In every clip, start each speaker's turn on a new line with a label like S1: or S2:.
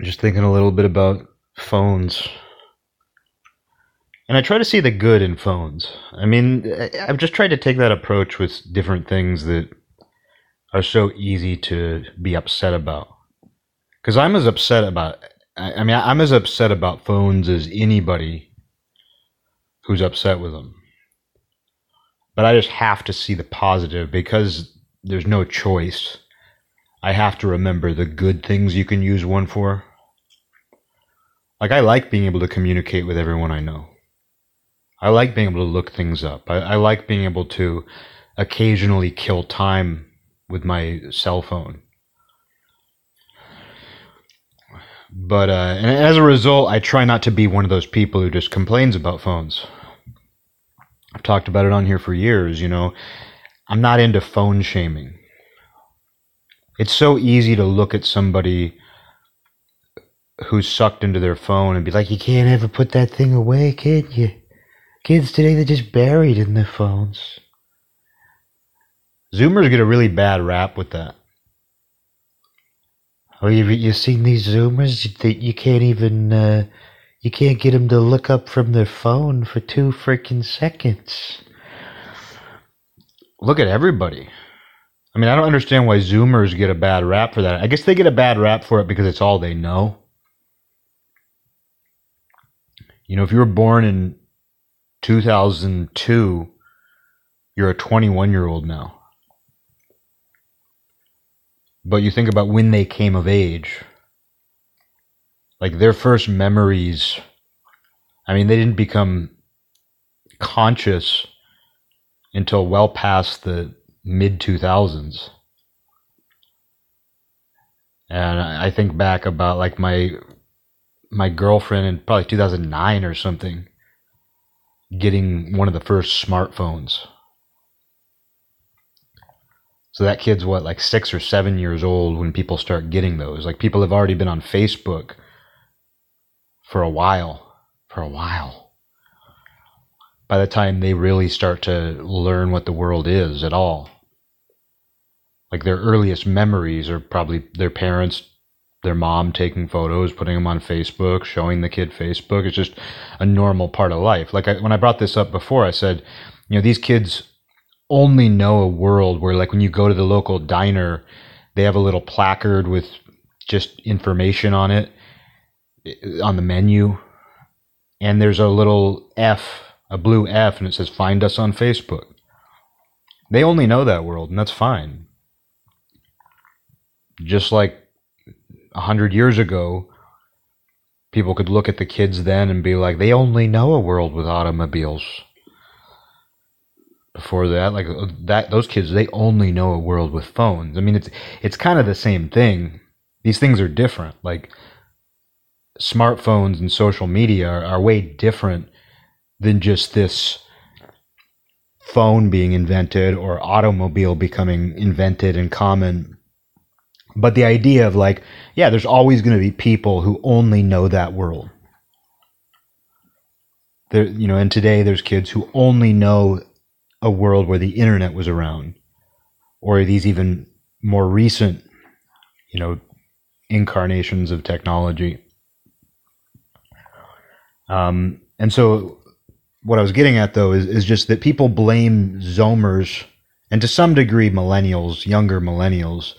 S1: just thinking a little bit about phones. And I try to see the good in phones. I mean, I've just tried to take that approach with different things that are so easy to be upset about. Because I'm as upset about, I mean, I'm as upset about phones as anybody who's upset with them. But I just have to see the positive because there's no choice. I have to remember the good things you can use one for. Like, I like being able to communicate with everyone I know. I like being able to look things up. I, I like being able to occasionally kill time with my cell phone. But, uh, and as a result, I try not to be one of those people who just complains about phones. I've talked about it on here for years, you know. I'm not into phone shaming. It's so easy to look at somebody who's sucked into their phone and be like, you can't ever put that thing away, can you? Kids today, they're just buried in their phones. Zoomers get a really bad rap with that. Oh, you you seen these Zoomers? That you can't even uh, you can't get them to look up from their phone for two freaking seconds. Look at everybody. I mean, I don't understand why Zoomers get a bad rap for that. I guess they get a bad rap for it because it's all they know. You know, if you were born in 2002, you're a 21 year old now. But you think about when they came of age. Like their first memories, I mean, they didn't become conscious until well past the mid 2000s. And I think back about like my my girlfriend in probably 2009 or something getting one of the first smartphones. So that kid's what, like six or seven years old when people start getting those. Like people have already been on Facebook for a while. For a while. By the time they really start to learn what the world is at all. Like their earliest memories are probably their parents, their mom taking photos, putting them on Facebook, showing the kid Facebook. It's just a normal part of life. Like I, when I brought this up before, I said, you know, these kids only know a world where like when you go to the local diner they have a little placard with just information on it on the menu and there's a little f a blue f and it says find us on facebook they only know that world and that's fine just like a hundred years ago people could look at the kids then and be like they only know a world with automobiles. Before that like uh, that those kids they only know a world with phones. I mean it's it's kind of the same thing. These things are different. Like smartphones and social media are, are way different than just this phone being invented or automobile becoming invented and common but the idea of like yeah there's always going to be people who only know that world. There you know and today there's kids who only know a world where the internet was around or these even more recent you know incarnations of technology. Um, and so what i was getting at though is, is just that people blame zoomers and to some degree millennials younger millennials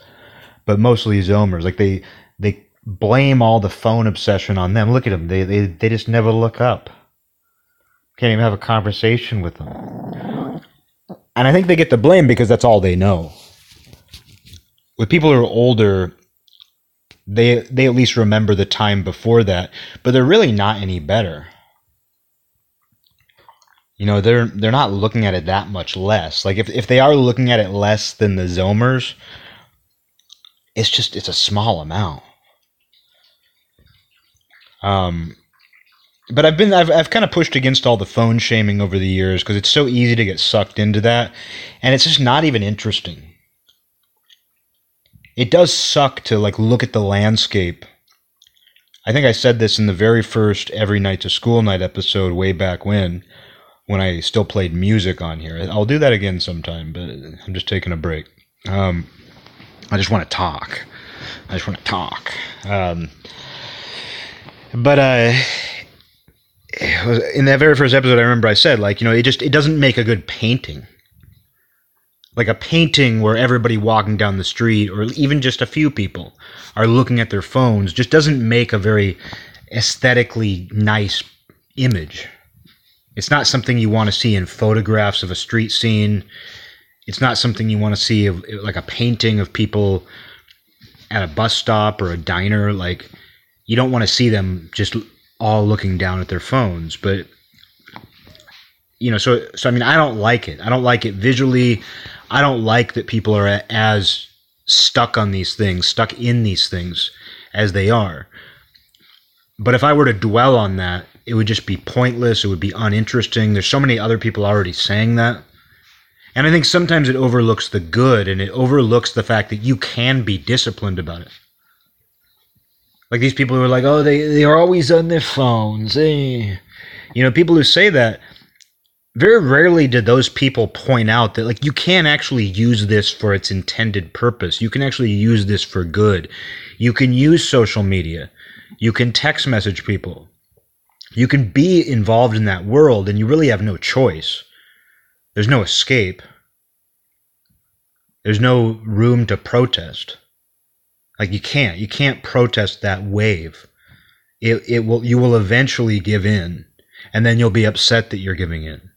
S1: but mostly zoomers like they they blame all the phone obsession on them look at them they they, they just never look up can't even have a conversation with them and I think they get the blame because that's all they know. With people who are older, they they at least remember the time before that, but they're really not any better. You know, they're they're not looking at it that much less. Like if if they are looking at it less than the Zoomers, it's just it's a small amount. Um but I've been I've I've kind of pushed against all the phone shaming over the years because it's so easy to get sucked into that, and it's just not even interesting. It does suck to like look at the landscape. I think I said this in the very first Every Night's A School Night episode way back when, when I still played music on here. I'll do that again sometime, but I'm just taking a break. Um, I just want to talk. I just want to talk. Um, but uh, in that very first episode, I remember I said like you know it just it doesn't make a good painting. Like a painting where everybody walking down the street, or even just a few people, are looking at their phones, just doesn't make a very aesthetically nice image. It's not something you want to see in photographs of a street scene. It's not something you want to see of like a painting of people at a bus stop or a diner. Like you don't want to see them just all looking down at their phones. But you know, so so I mean, I don't like it. I don't like it visually. I don't like that people are as stuck on these things, stuck in these things as they are. But if I were to dwell on that, it would just be pointless. It would be uninteresting. There's so many other people already saying that. And I think sometimes it overlooks the good and it overlooks the fact that you can be disciplined about it. Like these people who are like, oh, they, they are always on their phones. Eh. You know, people who say that, very rarely did those people point out that like you can actually use this for its intended purpose. You can actually use this for good. You can use social media. You can text message people. You can be involved in that world and you really have no choice. There's no escape. There's no room to protest. Like you can't. You can't protest that wave. It it will you will eventually give in and then you'll be upset that you're giving in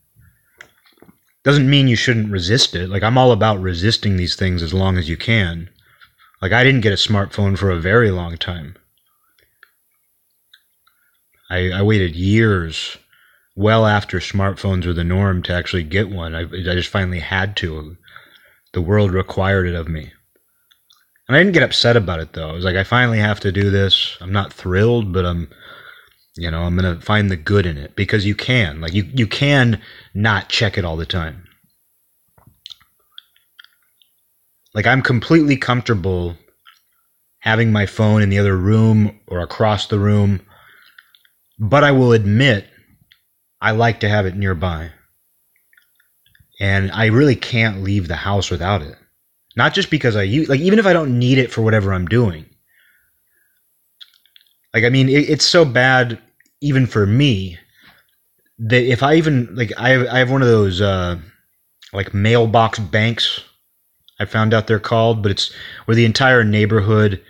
S1: doesn't mean you shouldn't resist it. Like I'm all about resisting these things as long as you can. Like I didn't get a smartphone for a very long time. I, I waited years, well after smartphones were the norm, to actually get one. I, I just finally had to. The world required it of me. And I didn't get upset about it though. I was like, I finally have to do this. I'm not thrilled, but I'm you know, I'm to find the good in it because you can. Like you you can not check it all the time. Like I'm completely comfortable having my phone in the other room or across the room, but I will admit I like to have it nearby. And I really can't leave the house without it. Not just because I use like even if I don't need it for whatever I'm doing. Like I mean it, it's so bad even for me that if I even like I have, I have one of those uh, like mailbox banks. I found out they're called, but it's where the entire neighborhood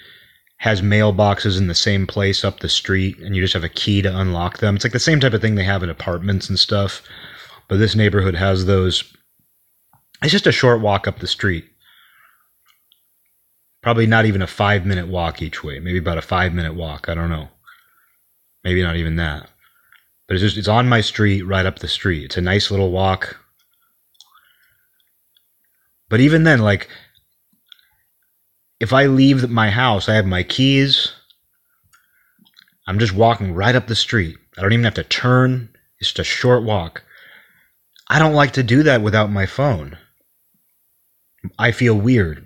S1: has mailboxes in the same place up the street, and you just have a key to unlock them. It's like the same type of thing they have in apartments and stuff, but this neighborhood has those. It's just a short walk up the street. Probably not even a five minute walk each way, maybe about a five minute walk. I don't know. Maybe not even that. But it's just it's on my street, right up the street. It's a nice little walk. But even then, like if I leave my house, I have my keys. I'm just walking right up the street. I don't even have to turn. It's just a short walk. I don't like to do that without my phone. I feel weird.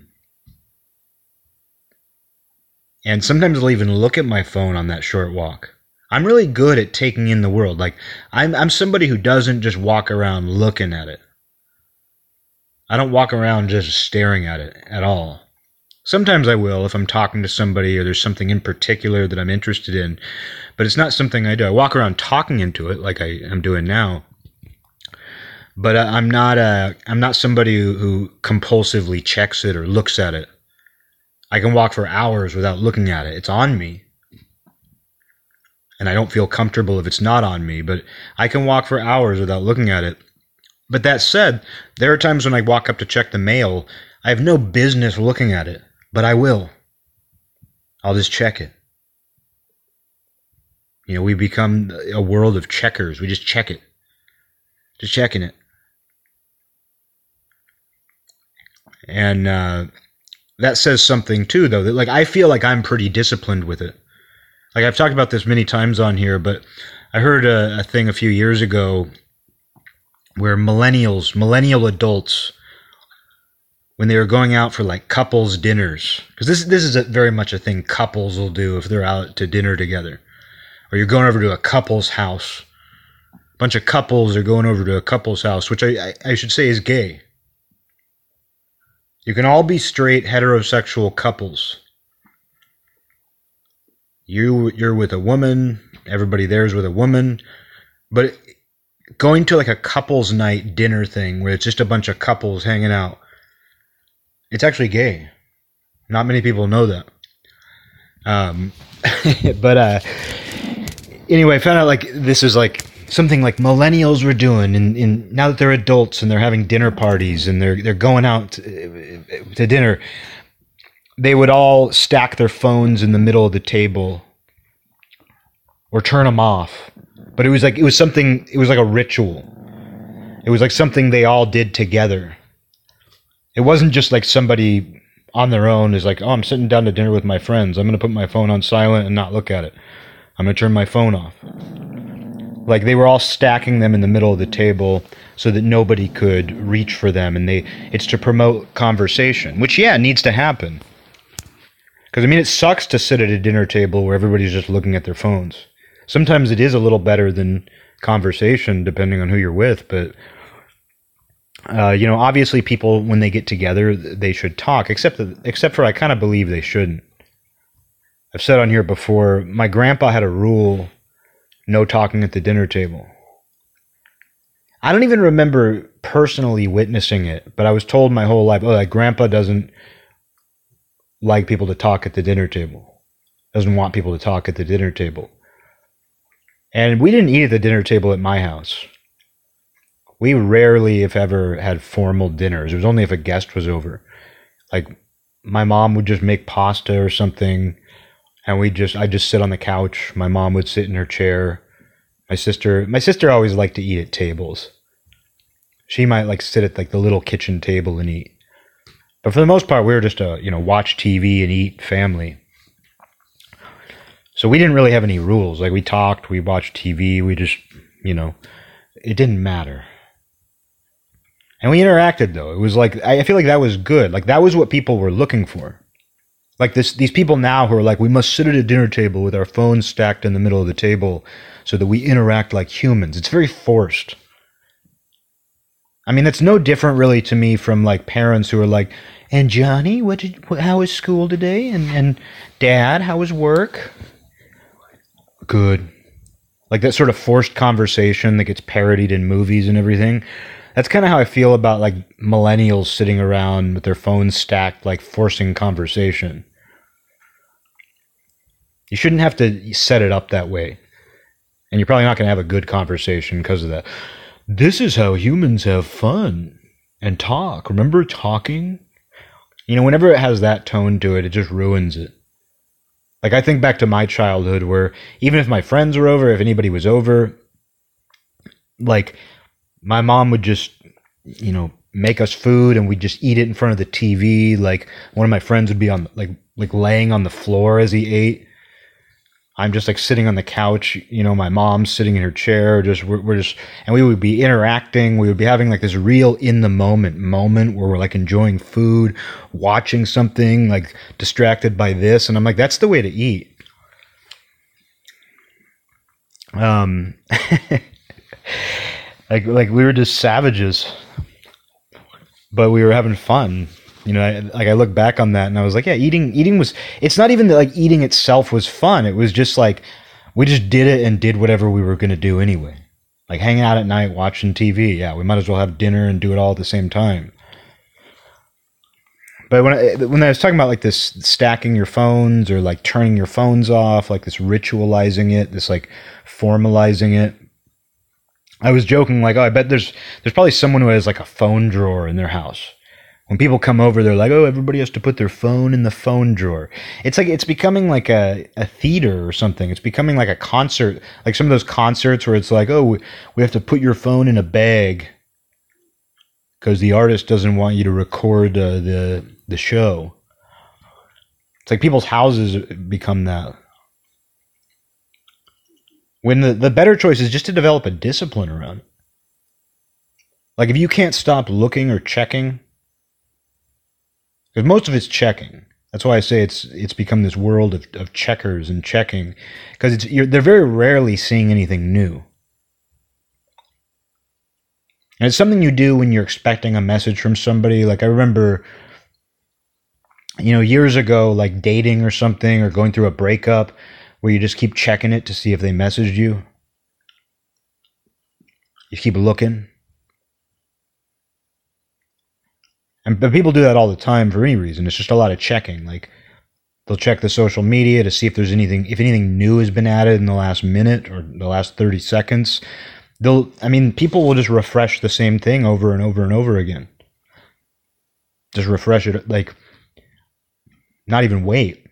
S1: And sometimes I'll even look at my phone on that short walk. I'm really good at taking in the world. Like I'm I'm somebody who doesn't just walk around looking at it. I don't walk around just staring at it at all. Sometimes I will if I'm talking to somebody or there's something in particular that I'm interested in, but it's not something I do. I walk around talking into it like I am doing now. But I'm not a I'm not somebody who, who compulsively checks it or looks at it. I can walk for hours without looking at it. It's on me and I don't feel comfortable if it's not on me, but I can walk for hours without looking at it. But that said, there are times when I walk up to check the mail, I have no business looking at it, but I will. I'll just check it. You know, we become a world of checkers. We just check it. Just checking it. And uh, that says something too, though. That like I feel like I'm pretty disciplined with it. Like I've talked about this many times on here, but I heard a, a thing a few years ago where millennials, millennial adults, when they were going out for like couples dinners, because this this is a, very much a thing couples will do if they're out to dinner together, or you're going over to a couple's house. A bunch of couples are going over to a couple's house, which I, I, I should say is gay. You can all be straight heterosexual couples you you're with a woman everybody there's with a woman. But going to like a couples night dinner thing where it's just a bunch of couples hanging out, it's actually gay. Not many people know that. Um, but uh, anyway, I found out like this is like something like millennials were doing, and, now that they're adults and they're having dinner parties and they're they're going out to, to dinner, they would all stack their phones in the middle of the table or turn them off. But it was like it was something. It was like a ritual. It was like something they all did together. It wasn't just like somebody on their own is like, oh, I'm sitting down to dinner with my friends. I'm going to put my phone on silent and not look at it. I'm going to turn my phone off. Like they were all stacking them in the middle of the table so that nobody could reach for them. And they, it's to promote conversation, which, yeah, needs to happen. Because, I mean, it sucks to sit at a dinner table where everybody's just looking at their phones. Sometimes it is a little better than conversation, depending on who you're with, but uh, you know, obviously, people when they get together, they should talk. Except that, except for I kind of believe they shouldn't. I've said on here before. My grandpa had a rule: no talking at the dinner table. I don't even remember personally witnessing it, but I was told my whole life, oh, like grandpa doesn't like people to talk at the dinner table. Doesn't want people to talk at the dinner table. And we didn't eat at the dinner table at my house we rarely, if ever, had formal dinners. It was only if a guest was over. Like my mom would just make pasta or something, and we just I just sit on the couch. My mom would sit in her chair. My sister, my sister always liked to eat at tables. She might like sit at like the little kitchen table and eat. But for the most part, we were just a you know watch TV and eat family. So we didn't really have any rules. Like we talked, we watched TV, we just you know, it didn't matter and we interacted though. It was like I feel like that was good. Like that was what people were looking for. Like this, these people now who are like, we must sit at a dinner table with our phones stacked in the middle of the table so that we interact like humans. It's very forced. I mean, that's no different really to me from like parents who are like, and Johnny, what did, how was school today? And and Dad, how was work? Good. Like that sort of forced conversation that gets parodied in movies and everything that's kind of how I feel about like millennials sitting around with their phones stacked, like forcing conversation. You shouldn't have to set it up that way. And you're probably not going to have a good conversation because of that. This is how humans have fun and talk. Remember talking? You know, whenever it has that tone to it, it just ruins it. Like, I think back to my childhood where even if my friends were over, if anybody was over, like, my mom would just, you know, make us food and we'd just eat it in front of the TV. Like one of my friends would be on like like laying on the floor as he ate. I'm just like sitting on the couch, you know, my mom's sitting in her chair, just we're, we're just and we would be interacting, we would be having like this real in the moment moment where we're like enjoying food, watching something, like distracted by this and I'm like that's the way to eat. Um like like we were just savages, but we were having fun. You know, I, like I look back on that and I was like, yeah, eating eating was. It's not even that like eating itself was fun. It was just like we just did it and did whatever we were gonna do anyway. Like hanging out at night watching TV. Yeah, we might as well have dinner and do it all at the same time. But when I, when I was talking about like this stacking your phones or like turning your phones off, like this ritualizing it, this like formalizing it, I was joking like, oh, I bet there's there's probably someone who has like a phone drawer in their house. When people come over, they're like, oh, everybody has to put their phone in the phone drawer. It's like it's becoming like a, a theater or something. It's becoming like a concert, like some of those concerts where it's like, oh, we have to put your phone in a bag because the artist doesn't want you to record uh, the the show. It's like people's houses become that. When the, the better choice is just to develop a discipline around it. Like if you can't stop looking or checking, because most of it's checking. That's why I say it's it's become this world of, of checkers and checking, because it's you're, they're very rarely seeing anything new. And it's something you do when you're expecting a message from somebody. Like I remember, you know, years ago, like dating or something or going through a breakup, where you just keep checking it to see if they messaged you. You keep looking. And but people do that all the time for any reason. It's just a lot of checking. Like they'll check the social media to see if there's anything if anything new has been added in the last minute or the last 30 seconds. They'll I mean people will just refresh the same thing over and over and over again. Just refresh it like not even wait.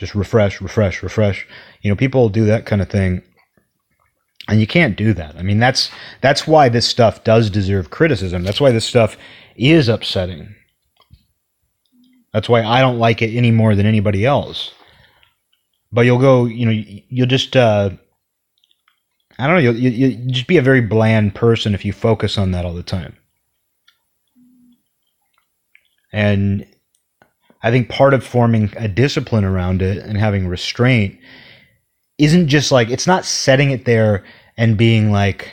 S1: Just refresh, refresh, refresh. You know, people do that kind of thing. And you can't do that. I mean, that's that's why this stuff does deserve criticism. That's why this stuff is upsetting. That's why I don't like it any more than anybody else. But you'll go, you know, you'll just, uh, I don't know, you'll, you'll just be a very bland person if you focus on that all the time. And I think part of forming a discipline around it and having restraint isn't just like, it's not setting it there and being like,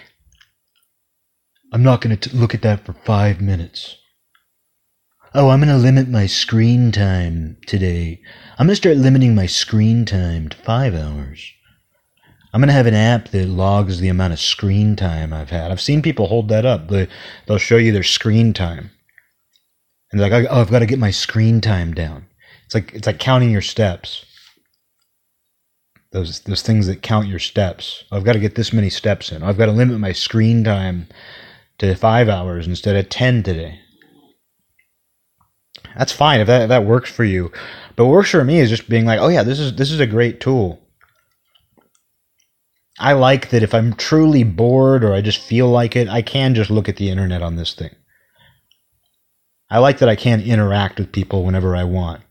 S1: I'm not going to look at that for five minutes. Oh, I'm going to limit my screen time today. I'm going to start limiting my screen time to five hours. I'm going to have an app that logs the amount of screen time I've had. I've seen people hold that up. They, they'll show you their screen time. And like, oh, I've got to get my screen time down. It's like, it's like counting your steps. Those, those things that count your steps. I've got to get this many steps in. I've got to limit my screen time to five hours instead of 10 today. That's fine if that, if that works for you. But what works for me is just being like, oh yeah, this is this is a great tool. I like that if I'm truly bored or I just feel like it, I can just look at the internet on this thing. I like that I can interact with people whenever I want.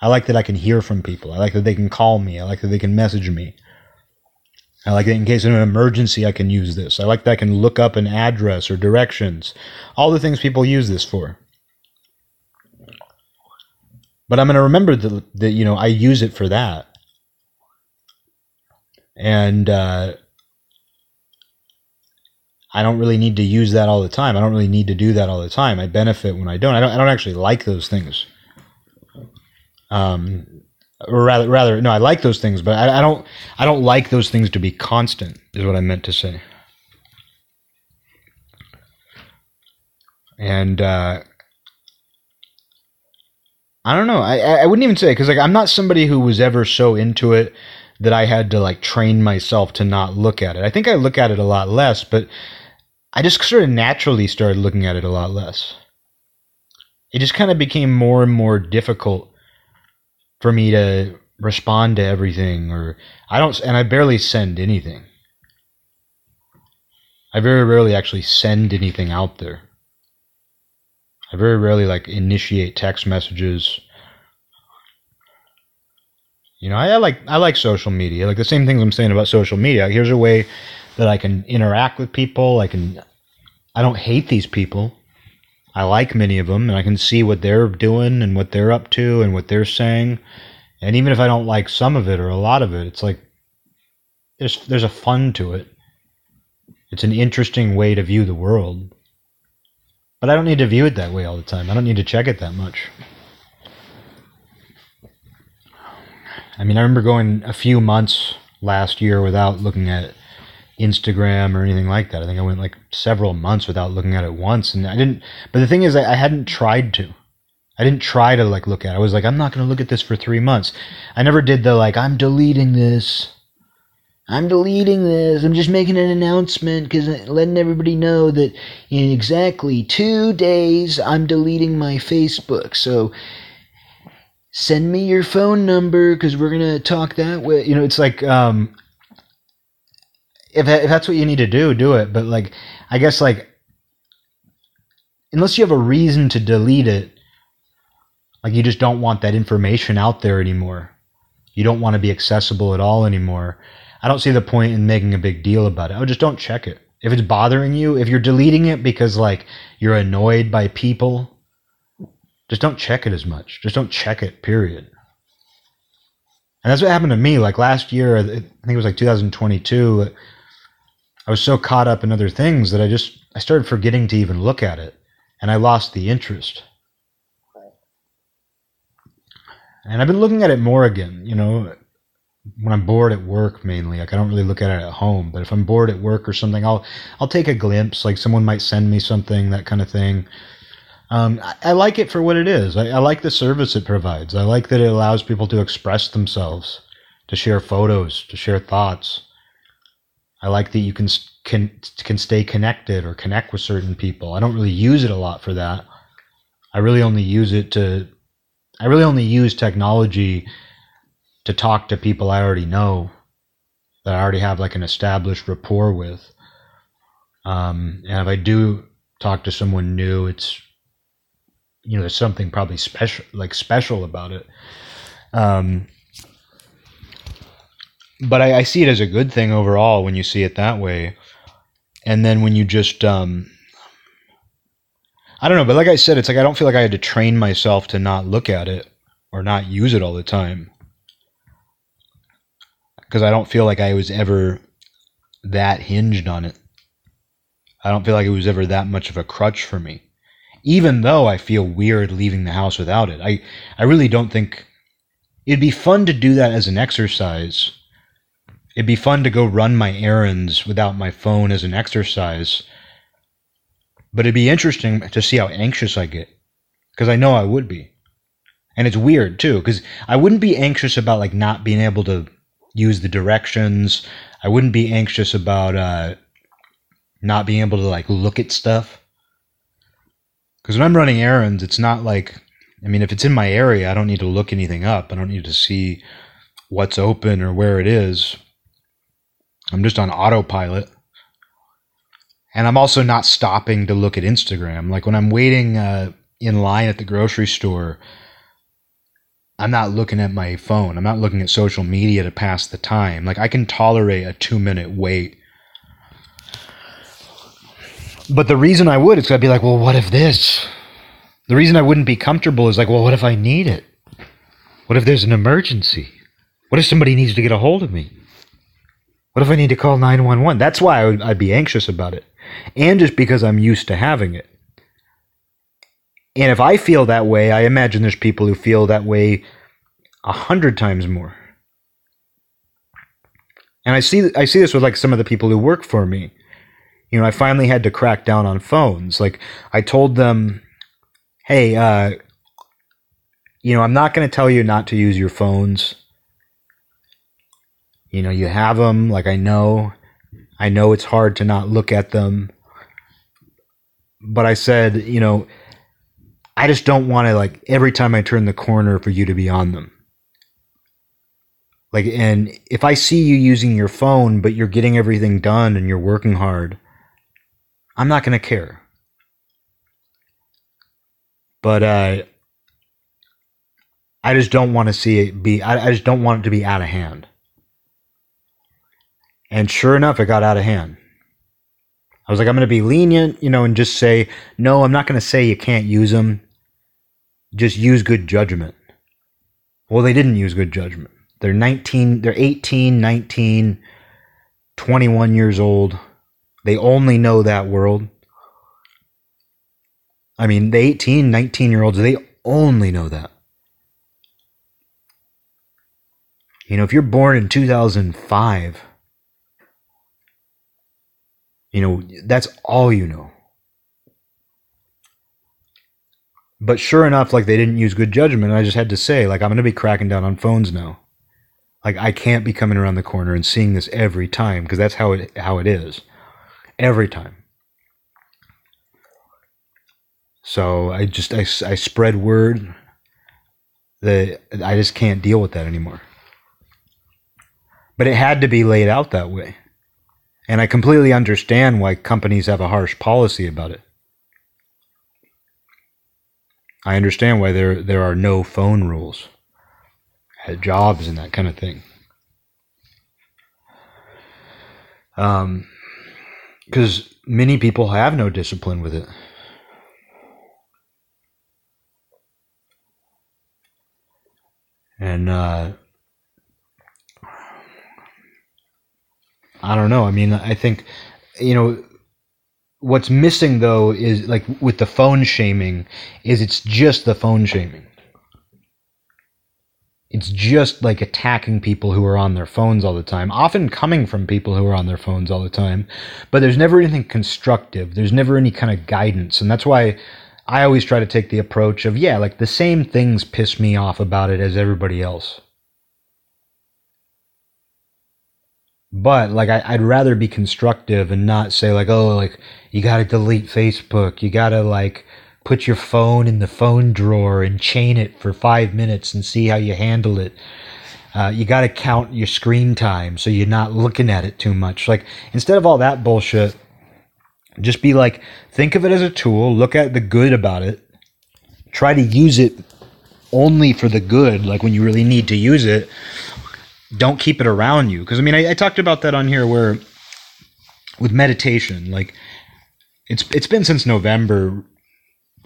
S1: I like that I can hear from people. I like that they can call me. I like that they can message me. I like that in case of an emergency, I can use this. I like that I can look up an address or directions. All the things people use this for. But I'm going to remember that, that, you know, I use it for that. And uh, I don't really need to use that all the time. I don't really need to do that all the time. I benefit when I don't. I don't, I don't actually like those things. Um, or rather, rather, no, I like those things, but I, I don't, I don't like those things to be constant. Is what I meant to say. And uh, I don't know. I I wouldn't even say because like I'm not somebody who was ever so into it that I had to like train myself to not look at it. I think I look at it a lot less, but I just sort of naturally started looking at it a lot less. It just kind of became more and more difficult for me to respond to everything or I don't and I barely send anything. I very rarely actually send anything out there. I very rarely like initiate text messages. You know, I, I, like I like social media. Like the same things I'm saying about social media. Here's a way that I can interact with people. I can I don't hate these people. I like many of them and I can see what they're doing and what they're up to and what they're saying. And even if I don't like some of it or a lot of it, it's like there's there's a fun to it. It's an interesting way to view the world. But I don't need to view it that way all the time. I don't need to check it that much. I mean, I remember going a few months last year without looking at Instagram or anything like that. I think I went like several months without looking at it once, and I didn't. But the thing is, I, I hadn't tried to. I didn't try to like look at. it. I was like, I'm not going to look at this for three months. I never did the like, I'm deleting this. I'm deleting this. I'm just making an announcement because letting everybody know that in exactly two days I'm deleting my Facebook. So send me your phone number because we're gonna talk that way. You know, it's like um, if if that's what you need to do, do it. But like, I guess like unless you have a reason to delete it, like you just don't want that information out there anymore. You don't want to be accessible at all anymore I don't see the point in making a big deal about it. Oh, just don't check it. If it's bothering you, if you're deleting it because like you're annoyed by people, just don't check it as much. Just don't check it, period. And that's what happened to me. Like last year, I think it was like 2022. I was so caught up in other things that I just I started forgetting to even look at it, and I lost the interest. And I've been looking at it more again. You know, when I'm bored at work mainly. Like I don't really look at it at home, but if I'm bored at work or something, I'll I'll take a glimpse. Like someone might send me something, that kind of thing. Um, I, I, like it for what it is. I, I like the service it provides. I like that it allows people to express themselves, to share photos, to share thoughts. I like that you can can can stay connected or connect with certain people. I don't really use it a lot for that. I really only use it to I really only use technology to talk to people I already know that I already have like an established rapport with. Um, and if I do talk to someone new, it's you know there's something probably special like special about it. Um, but I, I, see it as a good thing overall when you see it that way. And then when you just um, I don't know, but like I said, it's like I don't feel like I had to train myself to not look at it or not use it all the time because I don't feel like I was ever that hinged on it. I don't feel like it was ever that much of a crutch for me. Even though I feel weird leaving the house without it. I, I really don't think it'd be fun to do that as an exercise. It'd be fun to go run my errands without my phone as an exercise. But it'd be interesting to see how anxious I get. Because I know I would be. And it's weird too, because I wouldn't be anxious about like not being able to use the directions. I wouldn't be anxious about uh, not being able to like look at stuff. Because when I'm running errands, it's not like, I mean, if it's in my area, I don't need to look anything up. I don't need to see what's open or where it is. I'm just on autopilot. And I'm also not stopping to look at Instagram. Like when I'm waiting uh, in line at the grocery store, I'm not looking at my phone. I'm not looking at social media to pass the time. Like I can tolerate a two minute wait. But the reason I would is I'd be like, well, what if this? The reason I wouldn't be comfortable is like, well, what if I need it? What if there's an emergency? What if somebody needs to get a hold of me? What if I need to call 911? That's why I would, I'd be anxious about it. And just because I'm used to having it. And if I feel that way, I imagine there's people who feel that way a hundred times more. And I see I see this with like some of the people who work for me. You know, I finally had to crack down on phones. Like I told them, "Hey, uh, you know, I'm not going to tell you not to use your phones. You know, you have them. Like I know, I know it's hard to not look at them. But I said, you know, I just don't want to like every time I turn the corner for you to be on them. Like, and if I see you using your phone, but you're getting everything done and you're working hard, I'm not going to care. But, uh, I just don't want to see it be, I, I just don't want it to be out of hand. And sure enough, it got out of hand. I was like, I'm going to be lenient, you know, and just say, no, I'm not going to say you can't use them just use good judgment. Well, they didn't use good judgment. They're 19, they're 18, 19, 21 years old. They only know that world. I mean, the 18, 19 year olds, they only know that. You know, if you're born in 2005, you know, that's all you know. But sure enough, like they didn't use good judgment. I just had to say, like, I'm going to be cracking down on phones now. Like, I can't be coming around the corner and seeing this every time because that's how it how it is, every time. So I just I, I spread word that I just can't deal with that anymore. But it had to be laid out that way. And I completely understand why companies have a harsh policy about it. I understand why there there are no phone rules at jobs and that kind of thing. Um, because many people have no discipline with it. And uh, I don't know. I mean, I think you know what's missing though is like with the phone shaming is it's just the phone shaming It's just like attacking people who are on their phones all the time, often coming from people who are on their phones all the time. But there's never anything constructive. There's never any kind of guidance. And that's why I always try to take the approach of, yeah, like the same things piss me off about it as everybody else. But like I, would rather be constructive and not say like, oh, like you got to delete Facebook, you got to like put your phone in the phone drawer and chain it for five minutes and see how you handle it. Uh, you got to count your screen time so you're not looking at it too much. Like instead of all that bullshit, just be like, think of it as a tool, look at the good about it, try to use it only for the good, like when you really need to use it. Don't keep it around you. Because I mean, I, I talked about that on here where with meditation, like it's it's been since November,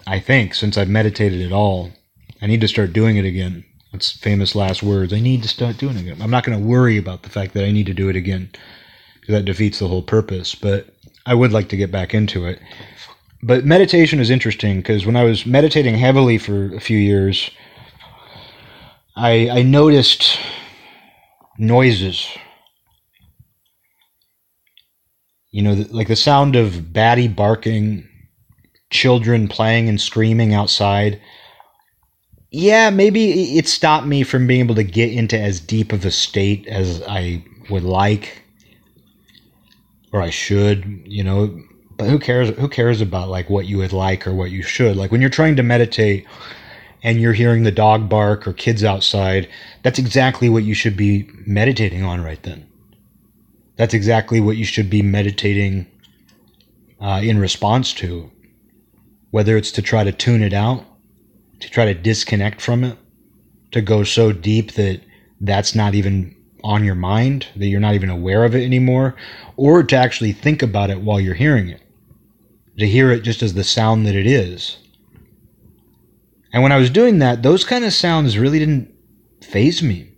S1: I think, since I've meditated at all. I need to start doing it again. That's famous last words. I need to start doing it again. I'm not going to worry about the fact that I need to do it again because that defeats the whole purpose. But I would like to get back into it. But meditation is interesting because when I was meditating heavily for a few years, I, I noticed noises. You know, like the sound of Batty barking, children playing and screaming outside. Yeah, maybe it stopped me from being able to get into as deep of a state as I would like or I should, you know, but who cares who cares about like what you would like or what you should? Like when you're trying to meditate and you're hearing the dog bark or kids outside, that's exactly what you should be meditating on right then. That's exactly what you should be meditating uh, in response to. Whether it's to try to tune it out, to try to disconnect from it, to go so deep that that's not even on your mind, that you're not even aware of it anymore, or to actually think about it while you're hearing it, to hear it just as the sound that it is. And when I was doing that, those kind of sounds really didn't phase me.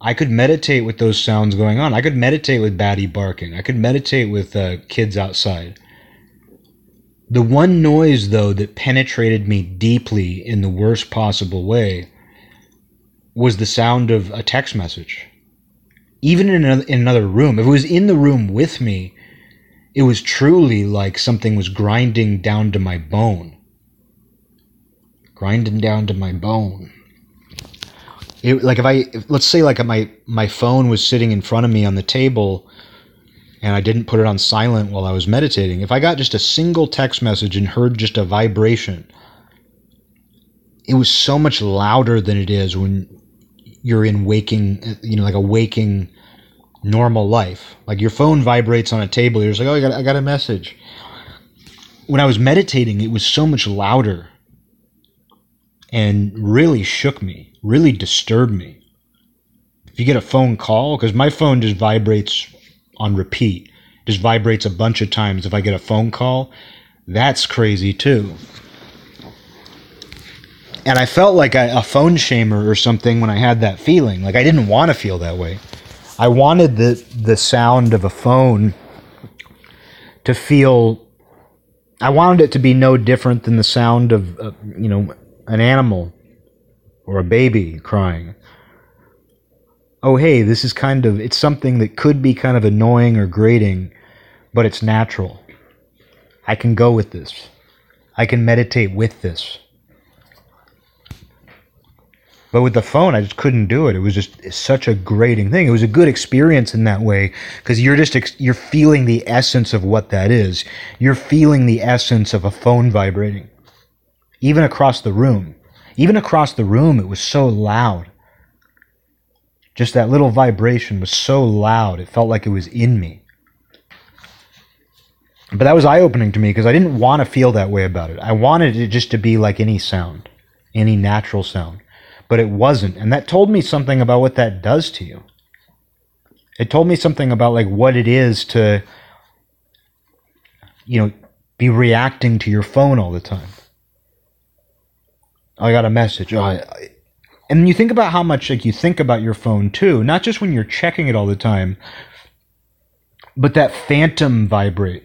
S1: I could meditate with those sounds going on. I could meditate with Batty barking. I could meditate with uh, kids outside. The one noise, though, that penetrated me deeply in the worst possible way was the sound of a text message. Even in another, in another room, if it was in the room with me, it was truly like something was grinding down to my bone. Grinding down to my bone. It, like if I if, let's say like my my phone was sitting in front of me on the table and I didn't put it on silent while I was meditating. If I got just a single text message and heard just a vibration, it was so much louder than it is when you're in waking, you know, like a waking normal life. Like your phone vibrates on a table. You're just like, oh, I got, I got a message. When I was meditating, it was so much louder and really shook me, really disturbed me. If you get a phone call, because my phone just vibrates on repeat, just vibrates a bunch of times if I get a phone call, that's crazy too and I felt like a, phone shamer or something when I had that feeling. Like I didn't want to feel that way. I wanted the the sound of a phone to feel. I wanted it to be no different than the sound of, uh, you know, an animal or a baby crying. Oh, hey, this is kind of, it's something that could be kind of annoying or grating, but it's natural. I can go with this. I can meditate with this. But with the phone, I just couldn't do it. It was just such a grating thing. It was a good experience in that way because you're just ex- you're feeling the essence of what that is. You're feeling the essence of a phone vibrating, even across the room. Even across the room, it was so loud. Just that little vibration was so loud. It felt like it was in me. But that was eye opening to me because I didn't want to feel that way about it. I wanted it just to be like any sound, any natural sound but it wasn't. And that told me something about what that does to you. It told me something about like what it is to, you know, be reacting to your phone all the time. I got a message. Oh, I, I, and you think about how much like you think about your phone too, not just when you're checking it all the time, but that phantom vibrate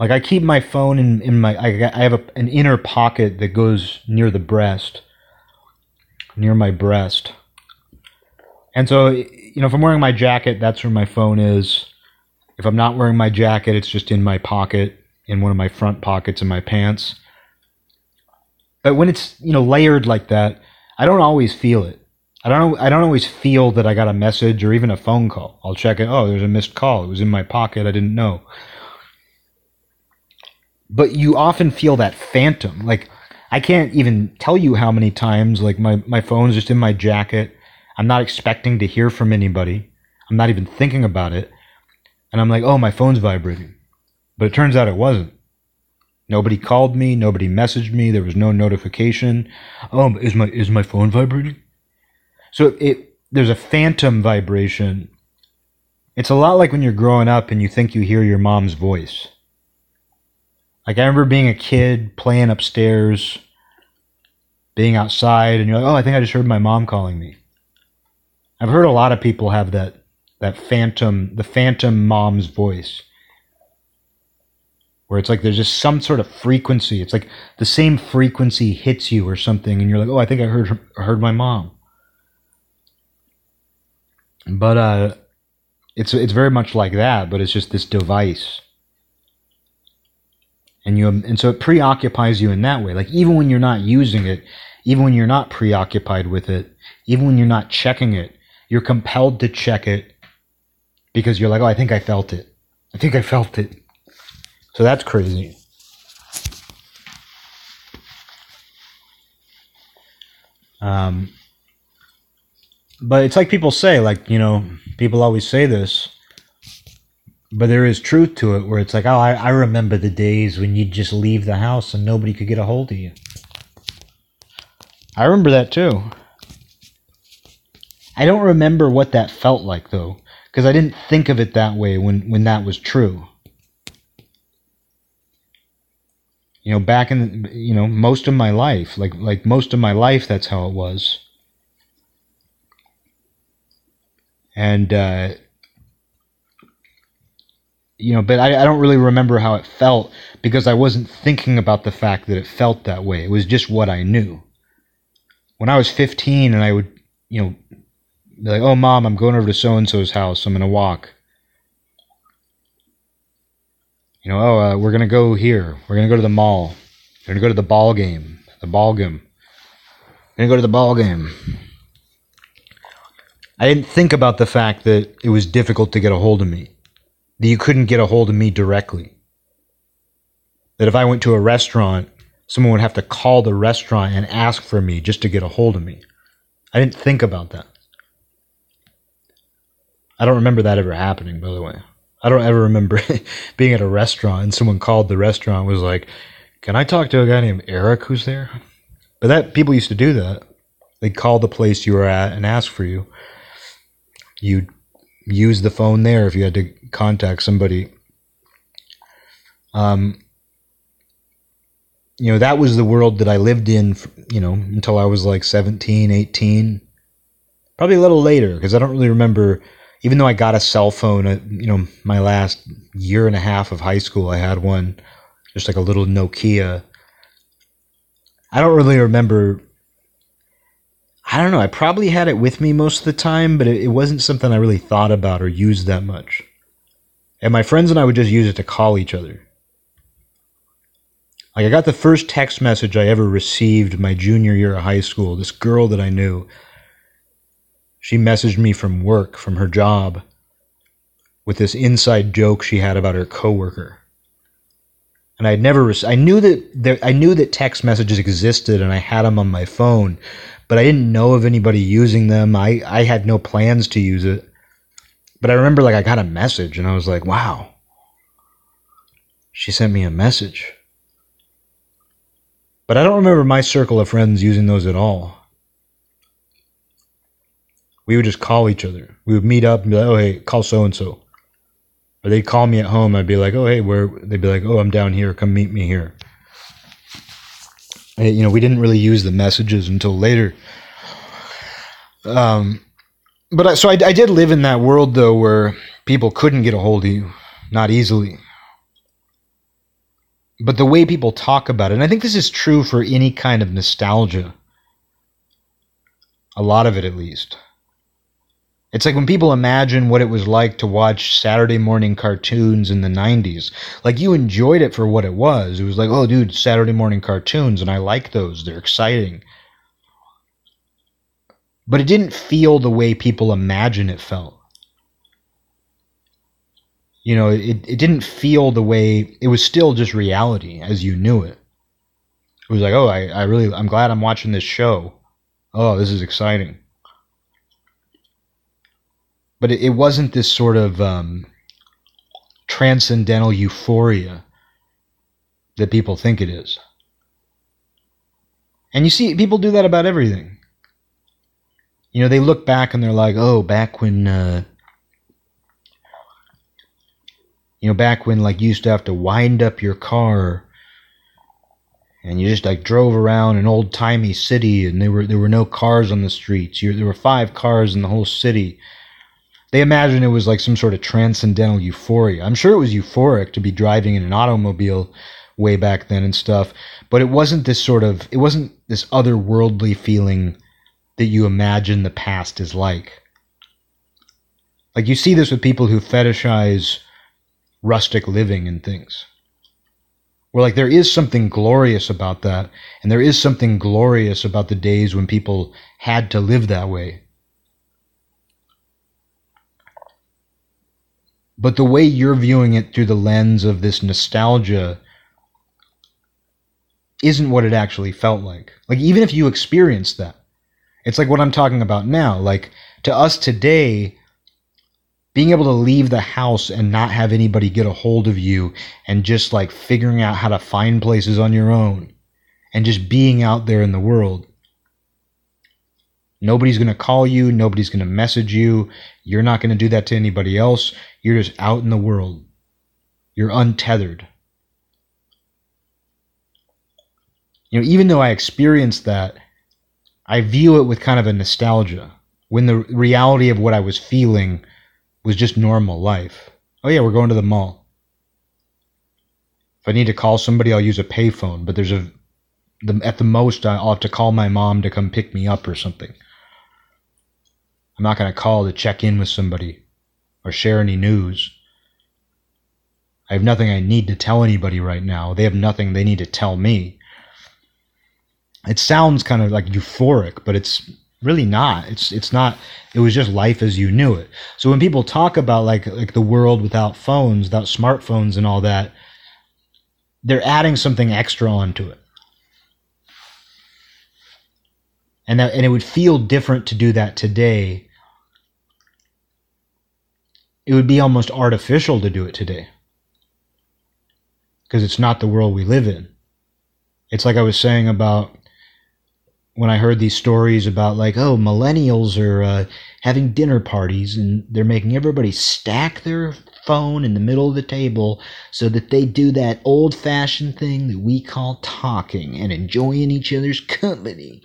S1: Like I keep my phone in, in my I, I have a, an inner pocket that goes near the breast, near my breast. And so, you know, if I'm wearing my jacket, that's where my phone is. If I'm not wearing my jacket, it's just in my pocket, in one of my front pockets in my pants. But when it's, you know, layered like that, I don't always feel it. I don't I don't always feel that I got a message or even a phone call. I'll check it. Oh, there's a missed call. It was in my pocket. I didn't know. But you often feel that phantom. Like I can't even tell you how many times like my my phone's just in my jacket. I'm not expecting to hear from anybody. I'm not even thinking about it. And I'm like, "Oh, my phone's vibrating." But it turns out it wasn't. Nobody called me, nobody messaged me, there was no notification. Oh, is my is my phone vibrating? So it there's a phantom vibration. It's a lot like when you're growing up and you think you hear your mom's voice. Like I remember being a kid playing upstairs, being outside, and you're like, "Oh, I think I just heard my mom calling me." I've heard a lot of people have that that phantom, the phantom mom's voice, where it's like there's just some sort of frequency. It's like the same frequency hits you or something, and you're like, "Oh, I think I heard heard my mom." But uh, it's it's very much like that, but it's just this device, and you and so it preoccupies you in that way. Like even when you're not using it, even when you're not preoccupied with it, even when you're not checking it, you're compelled to check it because you're like, oh, I think I felt it. I think I felt it. So that's crazy. Um, but it's like people say, like, you know, people always say this, but there is truth to it where it's like, oh, I, I remember the days when you'd just leave the house and nobody could get a hold of you. I remember that too. I don't remember what that felt like though, because I didn't think of it that way when, when that was true. You know, back in you know most of my life, like like most of my life, that's how it was. And uh, you know, but I, I don't really remember how it felt because I wasn't thinking about the fact that it felt that way. It was just what I knew. When I was 15 and I would, you know, be like, oh, mom, I'm going over to so and so's house. I'm going to walk. You know, oh, uh, we're to go here. We're to go to the mall. We're to go to the ball game. The ball game. We're to go to the ball game. I didn't think about the fact that it was difficult to get a hold of me. That you couldn't get a hold of me directly. That if I went to a restaurant, someone would have to call the restaurant and ask for me just to get a hold of me. I didn't think about that. I don't remember that ever happening, by the way. I don't ever remember being at a restaurant and someone called the restaurant was like, "Can I talk to a guy named Eric who's there?" But that people used to do that. They'd call the place you were at and ask for you. You'd use the phone there if you had to contact somebody. Um, you know, that was the world that I lived in, you know, until I was like 17, 18. Probably a little later, because I don't really remember, even though I got a cell phone, uh, you know, my last year and a half of high school, I had one, just like a little Nokia. I don't really remember. I don't know. I probably had it with me most of the time, but it, wasn't something I really thought about or used that much. And my friends and I would just use it to call each other. Like I got the first text message I ever received my junior year of high school. This girl that I knew, she messaged me from work, from her job, with this inside joke she had about her coworker. And I'd never, rec- I knew that there, I knew that text messages existed, and I had them on my phone, but I didn't know of anybody using them. I, I had no plans to use it. But I remember, like, I got a message, and I was like, wow. She sent me a message. But I don't remember my circle of friends using those at all. We would just call each other. We would meet up and be like, oh, hey, call so and so. Or they'd call me at home. I'd be like, oh, hey, where? They'd be like, oh, I'm down here. Come meet me here. And, you know, we didn't really use the messages until later. Um, but I, so I, I did live in that world, though, where people couldn't get a hold of you, not easily. but the way people talk about it, and I think this is true for any kind of nostalgia, a lot of it at least. It's like when people imagine what it was like to watch Saturday morning cartoons in the 90s. Like you enjoyed it for what it was. It was like, oh, dude, Saturday morning cartoons, and I like those. They're exciting. But it didn't feel the way people imagine it felt. You know, it, it didn't feel the way, it was still just reality as you knew it. It was like, oh, I, I really, I'm glad I'm watching this show. Oh, this is exciting but it, it wasn't this sort of um, transcendental euphoria that people think it is. And you see, people do that about everything. You know, they look back and they're like, oh, back when, uh, you know, back when, like, you used to have to wind up your car and you just like drove around an old timey city and there were there were no cars on the streets. You, there were five cars in the whole city they imagined it was like some sort of transcendental euphoria. I'm sure it was euphoric to be driving in an automobile way back then and stuff, but it wasn't this sort of it wasn't this otherworldly feeling that you imagine the past is like. Like you see this with people who fetishize rustic living and things. Where like there is something glorious about that, and there is something glorious about the days when people had to live that way. But the way you're viewing it through the lens of this nostalgia isn't what it actually felt like. Like, even if you experienced that, it's like what I'm talking about now. Like, to us today, being able to leave the house and not have anybody get a hold of you and just like figuring out how to find places on your own and just being out there in the world Nobody's going to call you. Nobody's going to message you. You're not going to do that to anybody else. You're just out in the world. You're untethered. You know, even though I experienced that, I view it with kind of a nostalgia when the reality of what I was feeling was just normal life. Oh, yeah, we're going to the mall. If I need to call somebody, I'll use a payphone, but there's a, the, at the most, I'll have to call my mom to come pick me up or something. I'm not going to call to check in with somebody or share any news. I have nothing I need to tell anybody right now. They have nothing they need to tell me. It sounds kind of like euphoric, but it's really not. It's it's not it was just life as you knew it. So when people talk about like like the world without phones, without smartphones and all that, they're adding something extra onto it. And that, and it would feel different to do that today it would be almost artificial to do it today because it's not the world we live in. It's like I was saying about when I heard these stories about like, oh, millennials are uh, having dinner parties and they're making everybody stack their phone in the middle of the table so that they do that old fashioned thing that we call talking and enjoying each other's company.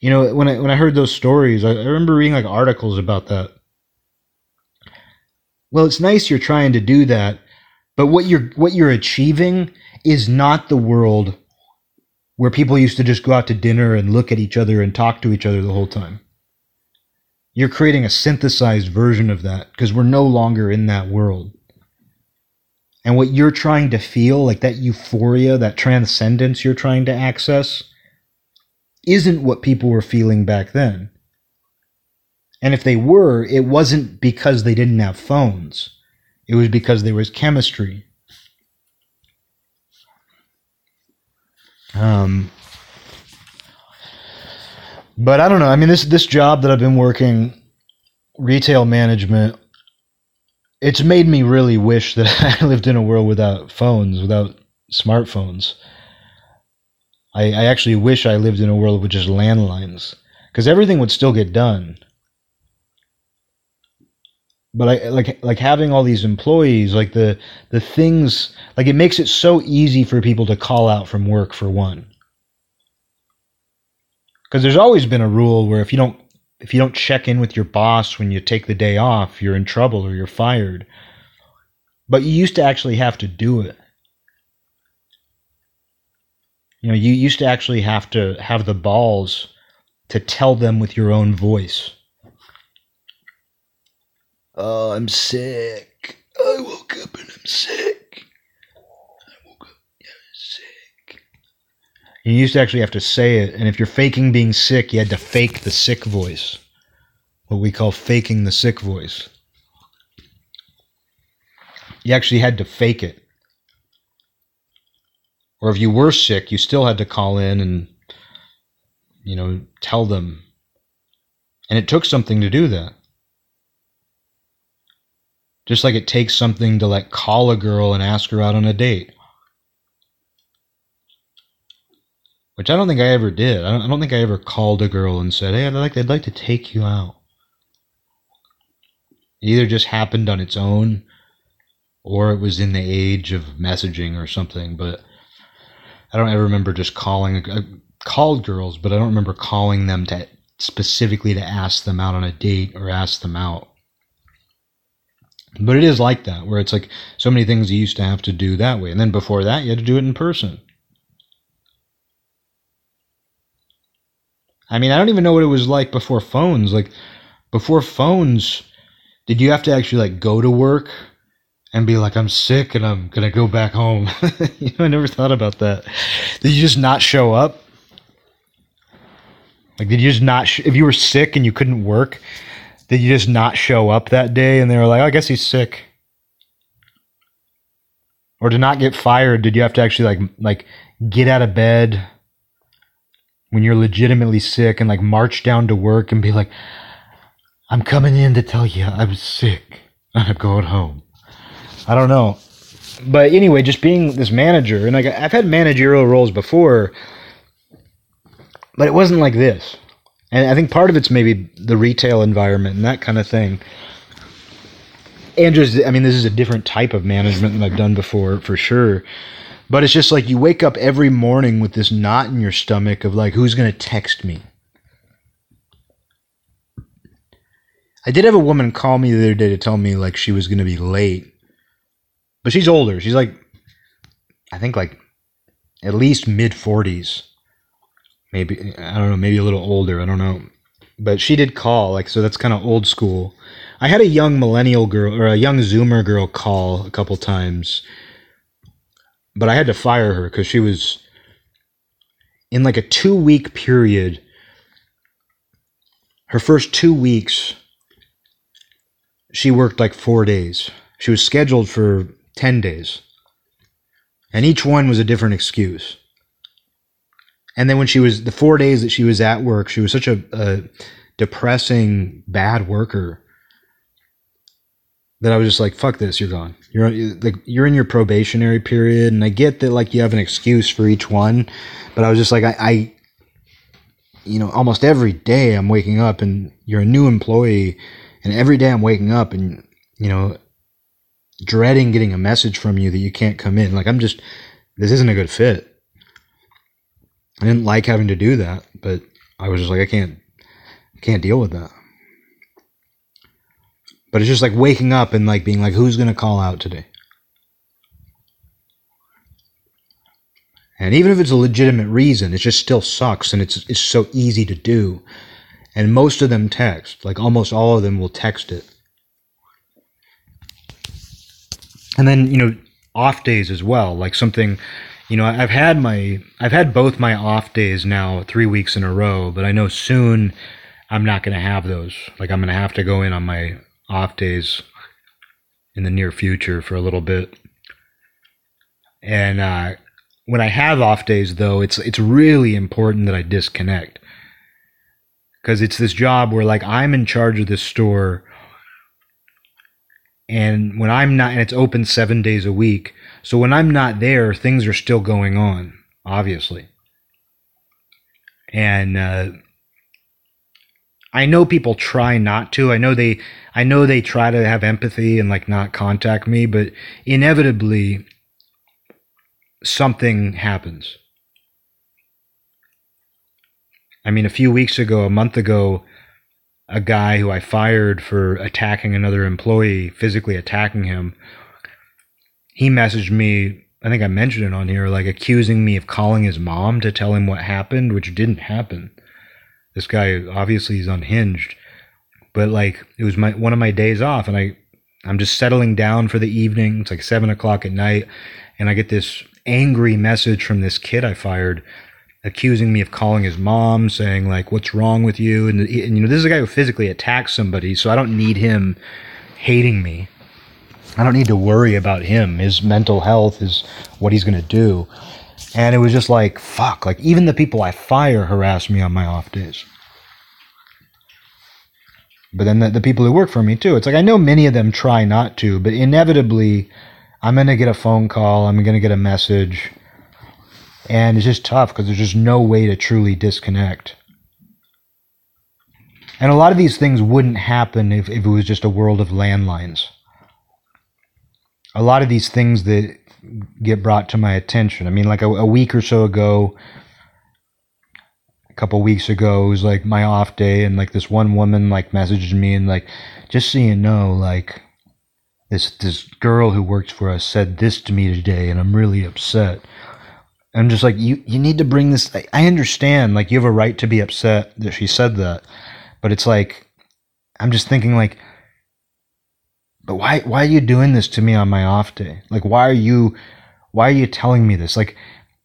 S1: You know, when I when I heard those stories, I, I remember reading like articles about that well, it's nice you're trying to do that, but what you're what you're achieving is not the world where people used to just go out to dinner and look at each other and talk to each other the whole time. You're creating a synthesized version of that because we're no longer in that world. And what you're trying to feel, like that euphoria, that transcendence you're trying to access, isn't what people were feeling back then. And if they were, it wasn't because they didn't have phones. It was because there was chemistry. Um, but I don't know. I mean, this this job that I've been working, retail management, it's made me really wish that I lived in a world without phones, without smartphones. I, I actually wish I lived in a world with just landlines, because everything would still get done but I like like having all these employees, like the the things like it makes it so easy for people to call out from work for one. Because there's always been a rule where if you don't if you don't check in with your boss when you take the day off, you're in trouble or you're fired. But you used to actually have to do it. You know, you used to actually have to have the balls to tell them with your own voice. Oh, I'm sick. I woke up and I'm sick. I woke up, yeah, sick. You used to actually have to say it, and if you're faking being sick, you had to fake the sick voice. What we call faking the sick voice. You actually had to fake it. Or if you were sick, you still had to call in and, you know, tell them. And it took something to do that. Just like it takes something to like call a girl and ask her out on a date. Which I don't think I ever did. I don't, think I ever called a girl and said, "Hey, I'd like I'd like to take you out." It either just happened on its own, or it was in the age of messaging or something. But I don't ever remember just calling. I called girls, but I don't remember calling them to specifically to ask them out on a date or ask them out. But it is like that, where it's like so many things you used to have to do that way. And then before that, you had to do it in person. I mean, I don't even know what it was like before phones. Like, before phones, did you have to actually like go to work and be like, I'm sick and I'm gonna go back home? you know, I never thought about that. Did you just not show up? Like, did you just not? Sh- if you were sick and you couldn't work, did you just not show up that day? And they were like, oh, I guess he's sick. Or to not get fired, did you have to actually like like get out of bed when you're legitimately sick and like march down to work and be like, I'm coming in to tell you I'm sick and I'm going home. I don't know. But anyway, just being this manager, and like I've had managerial roles before, but it wasn't like this. And I think part of it's maybe the retail environment and that kind of thing. Andrews, I mean, this is a different type of management than I've done before, for sure. But it's just like you wake up every morning with this knot in your stomach of like, who's going to text me? I did have a woman call me the other day to tell me like she was going to be late. But she's older. She's like, I think like at least mid 40s. Maybe, I don't know, maybe a little older. I don't know. But she did call. Like, so that's kind of old school. I had a young millennial girl or a young Zoomer girl call a couple times. But I had to fire her because she was in like a two week period. Her first two weeks, she worked like four days. She was scheduled for 10 days. And each one was a different excuse. And then when she was, the four days that she was at work, she was such a, a depressing, bad worker that I was just like, fuck this, you're gone. You're like, you're in your probationary period. And I get that like you have an excuse for each one, but I was just like, I, I you know, almost every day I'm waking up and you're a new employee and every day I'm waking up and, you know, dreading getting a message from you that you can't come in. Like, I'm just, this isn't a good fit. I didn't like having to do that, but I was just like, I can't, I can't deal with that. But it's just like waking up and like being like, who's to call out today? And even if it's a legitimate reason, it just still sucks and it's it's so easy to do. And most of them text, like almost all of them will text it. And then, you know, off days as well, like something, you know, I've had my, I've had both my off days now three weeks in a row, but I know soon I'm not going to have those. Like I'm going to have to go in on my off days in the near future for a little bit. And, uh, when I have off days though, it's, it's really important that I disconnect because it's this job where like I'm in charge of this store and when I'm not and it's open 7 days a week so when I'm not there things are still going on obviously. And uh, I know people try not to. I know they I know they try to have empathy and like not contact me but inevitably something happens. I mean, a few weeks ago, a month ago, a guy who I fired for attacking another employee, physically attacking him, he messaged me I think I mentioned it on here, like accusing me of calling his mom to tell him what happened, which didn't happen. This guy obviously is unhinged. But like it was my one of my days off and I I'm just settling down for the evening. It's like seven o'clock at night, and I get this angry message from this kid I fired accusing me of calling his mom, saying like, "What's wrong with you?" And, and, you know, this is a guy who physically attacks somebody, so I don't need him hating me. I don't need to worry about him. His mental health is what he's gonna do. And it was just like, fuck. Like even the people I fire harass me on my off days. But then the, the people who work for me too. It's like I know many of them try not to, but inevitably, I'm gonna get a phone call. I'm gonna get a message and it's just tough because there's just no way to truly disconnect. And a lot of these things wouldn't happen if, if it was just a world of landlines. A lot of these things that get brought to my attention. I mean, like a, a week or so ago, a couple weeks ago, it was like my off day, and like this one woman like messaged me and like, just so you know, like this this girl who works for us said this to me today, and I'm really upset. I'm just like, you, you need to bring this. I understand, like, you have a right to be upset that she said that. But it's like, I'm just thinking, like, but why, why are you doing this to me on my off day? Like, why are you, why are you telling me this? Like,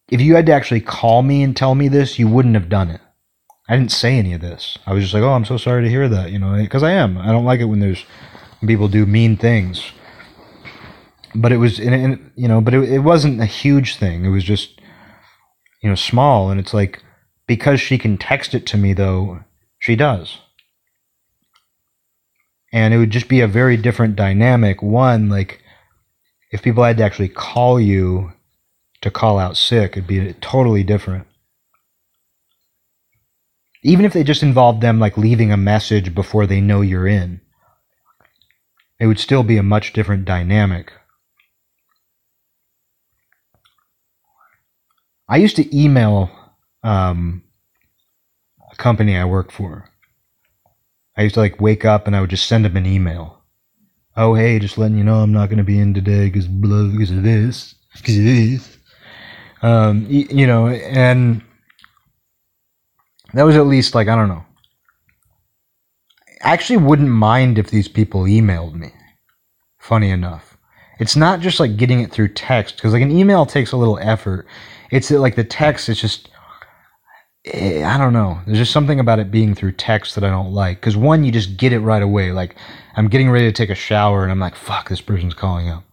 S1: if you had to actually call me and tell me this, you wouldn't have done it. I didn't say any of this. I was just like, oh, I'm so sorry to hear that, you know, because I am. I don't like it when there's, when people do mean things. But it was, you know, but it, it wasn't a huge thing. It was just, you know, small. And it's like, because she can text it to me, though, she does. And it would just be a very different dynamic. One, like, if people had to actually call you to call out sick, it'd be totally different. Even if they just involved them, like, leaving a message before they know you're in, it would still be a much different dynamic. I used to email um, a company I work for. I used to like wake up and I would just send them an email. Oh hey, just letting you know I'm not going to be in today because blah, because of this, because of this. Um, you, know, and that was at least like I don't know. I actually wouldn't mind if these people emailed me. Funny enough, it's not just like getting it through text because like an email takes a little effort it's like the text is just I don't know. There's just something about it being through text that I don't like. Because one, you just get it right away. Like I'm getting ready to take a shower, and I'm like, "Fuck, this person's calling up."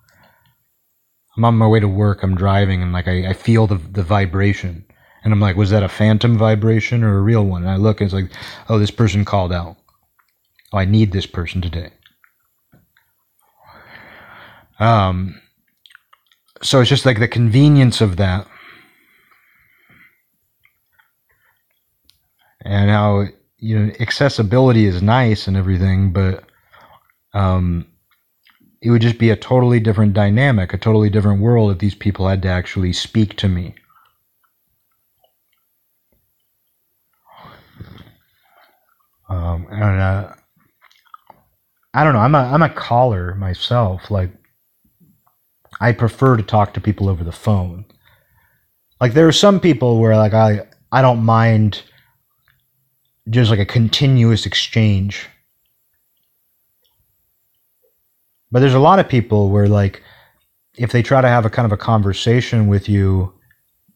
S1: I'm on my way to work. I'm driving, and like I, I feel the the vibration, and I'm like, "Was that a phantom vibration or a real one?" And I look, and it's like, "Oh, this person called out. Oh, I need this person today." Um. So it's just like the convenience of that and how you know accessibility is nice and everything, but um, it would just be a totally different dynamic, a totally different world if these people had to actually speak to me. Um, and uh, I don't know. I'm a I'm a caller myself. Like I prefer to talk to people over the phone. Like there are some people where like I I don't mind just like a continuous exchange. But there's a lot of people where like if they try to have a kind of a conversation with you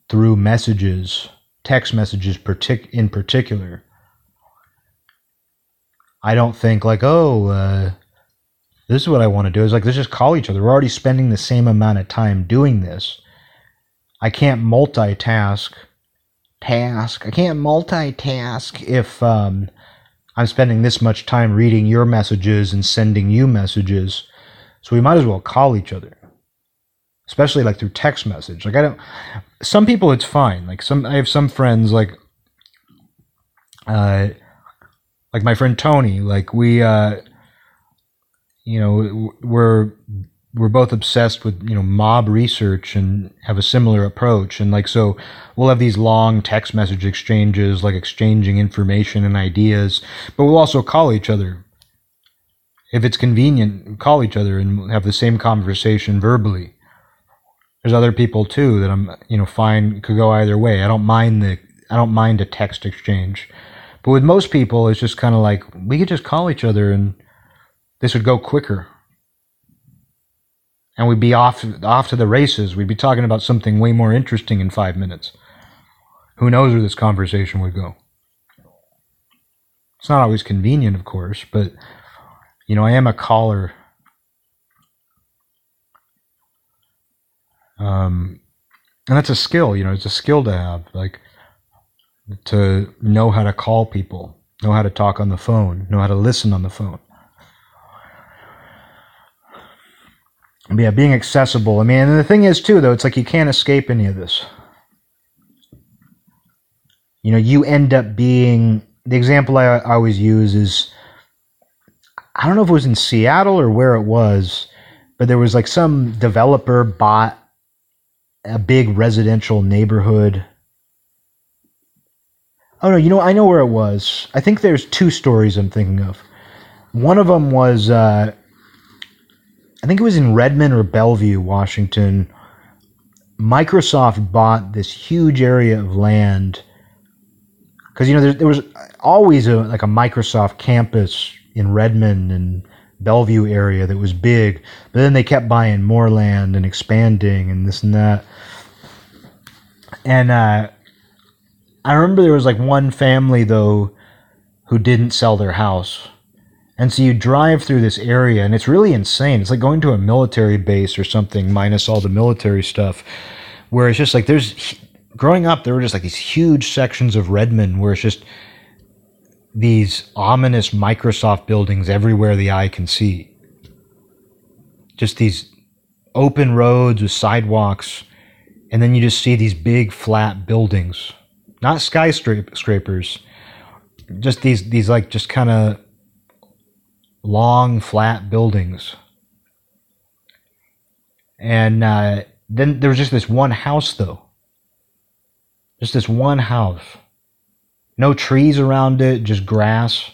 S1: through messages, text messages partic- in particular, I don't think like, oh, uh, this is what I want to do. Is like let's just call each other. We're already spending the same amount of time doing this. I can't multitask task. I can't multitask if um, I'm spending this much time reading your messages and sending you messages. So we might as well call each other, especially like through text message. Like I don't. Some people it's fine. Like some I have some friends like, uh, like my friend Tony. Like we, uh, you know, we're we're both obsessed with you know mob research and have a similar approach and like so we'll have these long text message exchanges like exchanging information and ideas but we'll also call each other if it's convenient call each other and have the same conversation verbally There's other people too that I'm, you know, fine could go either way. I don't mind the I don't mind a text exchange. But with most people, it's just kind of like we could just call each other and this would go quicker. And we'd be off off to the races. We'd be talking about something way more interesting in 5 minutes. Who knows where this conversation would go? It's not always convenient, of course, but you know, I am a caller. Um, and that's a skill, you know, it's a skill to have. Like, to know how to call people, know how to talk on the phone, know how to listen on the phone. Yeah, being accessible. I mean, and the thing is, too, though, it's like you can't escape any of this. You know, you end up being. The example I, I always use is I don't know if it was in Seattle or where it was, but there was like some developer bought a big residential neighborhood Oh no, you know I know where it was. I think there's two stories I'm thinking of. One of them was uh, I think it was in Redmond or Bellevue, Washington. Microsoft bought this huge area of land because you know there, there was always a like a Microsoft campus in Redmond and Bellevue area that was big, but then they kept buying more land and expanding and this and that. And uh, I remember there was like one family though who didn't sell their house. And so you drive through this area and it's really insane. It's like going to a military base or something minus all the military stuff where it's just like there's growing up there were just like these huge sections of Redmond where it's just these ominous Microsoft buildings everywhere the eye can see. Just these open roads with sidewalks and then you just see these big flat buildings not skyscrapers, just these these like just kind of long flat buildings. And uh, then there was just this one house though, just this one house, no trees around it, just grass,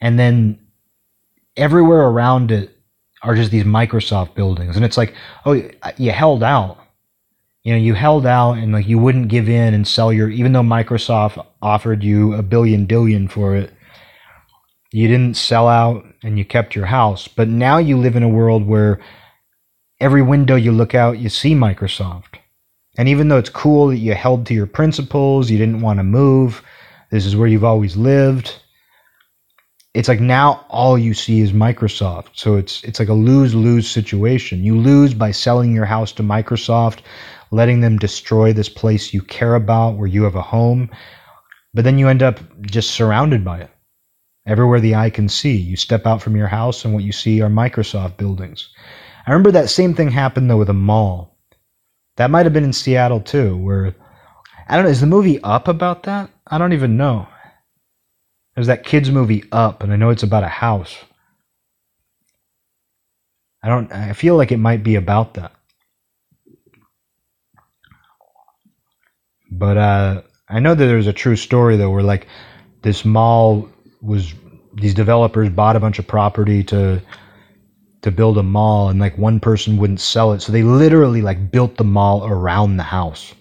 S1: and then everywhere around it are just these Microsoft buildings, and it's like, oh, you held out. You know you held out and like you wouldn't give in and sell your even though microsoft offered you a billion billion for it you didn't sell out and you kept your house but now you live in a world where every window you look out you see microsoft and even though it's cool that you held to your principles you didn't want to move this is where you've always lived it's like now all you see is Microsoft. So it's it's like a lose-lose situation. You lose by selling your house to Microsoft letting them destroy this place you care about where you have a home. But then you end up just surrounded by it. Everywhere the eye can see, you step out from your house and what you see are Microsoft buildings. I remember that same thing happened though with a mall. That might have been in Seattle too, where I don't know, is the movie Up about that? I don't even know. There's that kids movie Up, and I know it's about a house. I don't I feel like it might be about that. But uh, I know that there's a true story though, where like this mall was these developers bought a bunch of property to to build a mall, and like one person wouldn't sell it, so they literally like built the mall around the house.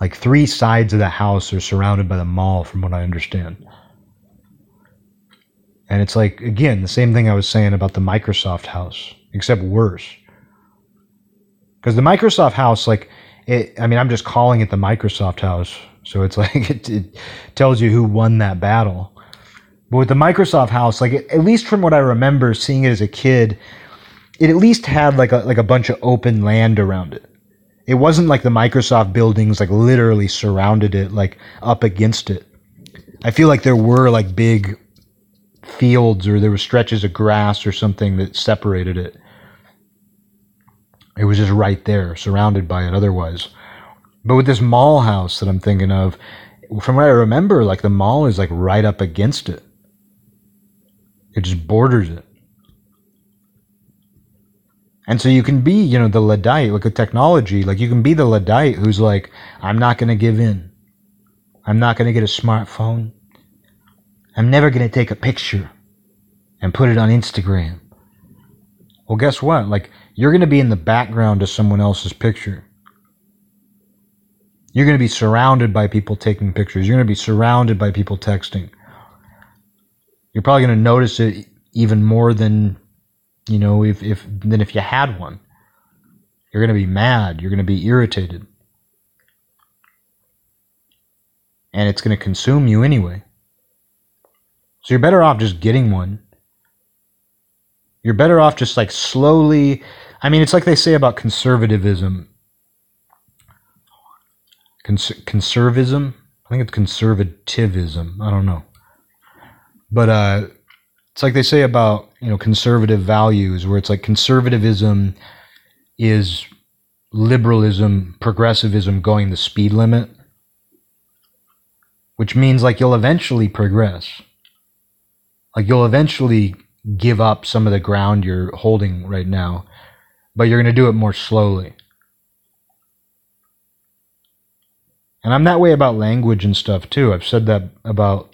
S1: Like three sides of the house are surrounded by the mall, from what I understand. And it's like again the same thing I was saying about the Microsoft house, except worse because the Microsoft House, like, it, I mean, I'm just calling it the Microsoft House, so it's like it, it tells you who won that battle. But with the Microsoft House, like, at least from what I remember seeing it as a kid, it at least had like a like a bunch of open land around it. It wasn't like the Microsoft buildings like literally surrounded it, like up against it. I feel like there were like big fields or there were stretches of grass or something that separated it. It was just right there, surrounded by it otherwise. But with this mall house that I'm thinking of, from what I remember, like the mall is like right up against it. It just borders it. And so you can be, you know, the Luddite, like a technology, like you can be the Luddite who's like, I'm not going to give in. I'm not going to get a smartphone. I'm never going to take a picture and put it on Instagram. Well, guess what? Like, you're going to be in the background of someone else's picture. You're going to be surrounded by people taking pictures. You're going to be surrounded by people texting. You're probably going to notice it even more than, you know, if, if than if you had one. You're going to be mad. You're going to be irritated. And it's going to consume you anyway. So you're better off just getting one. You're better off just like slowly. I mean, it's like they say about conservatism. Cons- conservism? I think it's conservatism. I don't know. But uh, it's like they say about, you know, conservative values, where it's like conservatism is liberalism, progressivism going the speed limit, which means like you'll eventually progress. Like you'll eventually give up some of the ground you're holding right now, but you're going to do it more slowly. And I'm that way about language and stuff too. I've said that about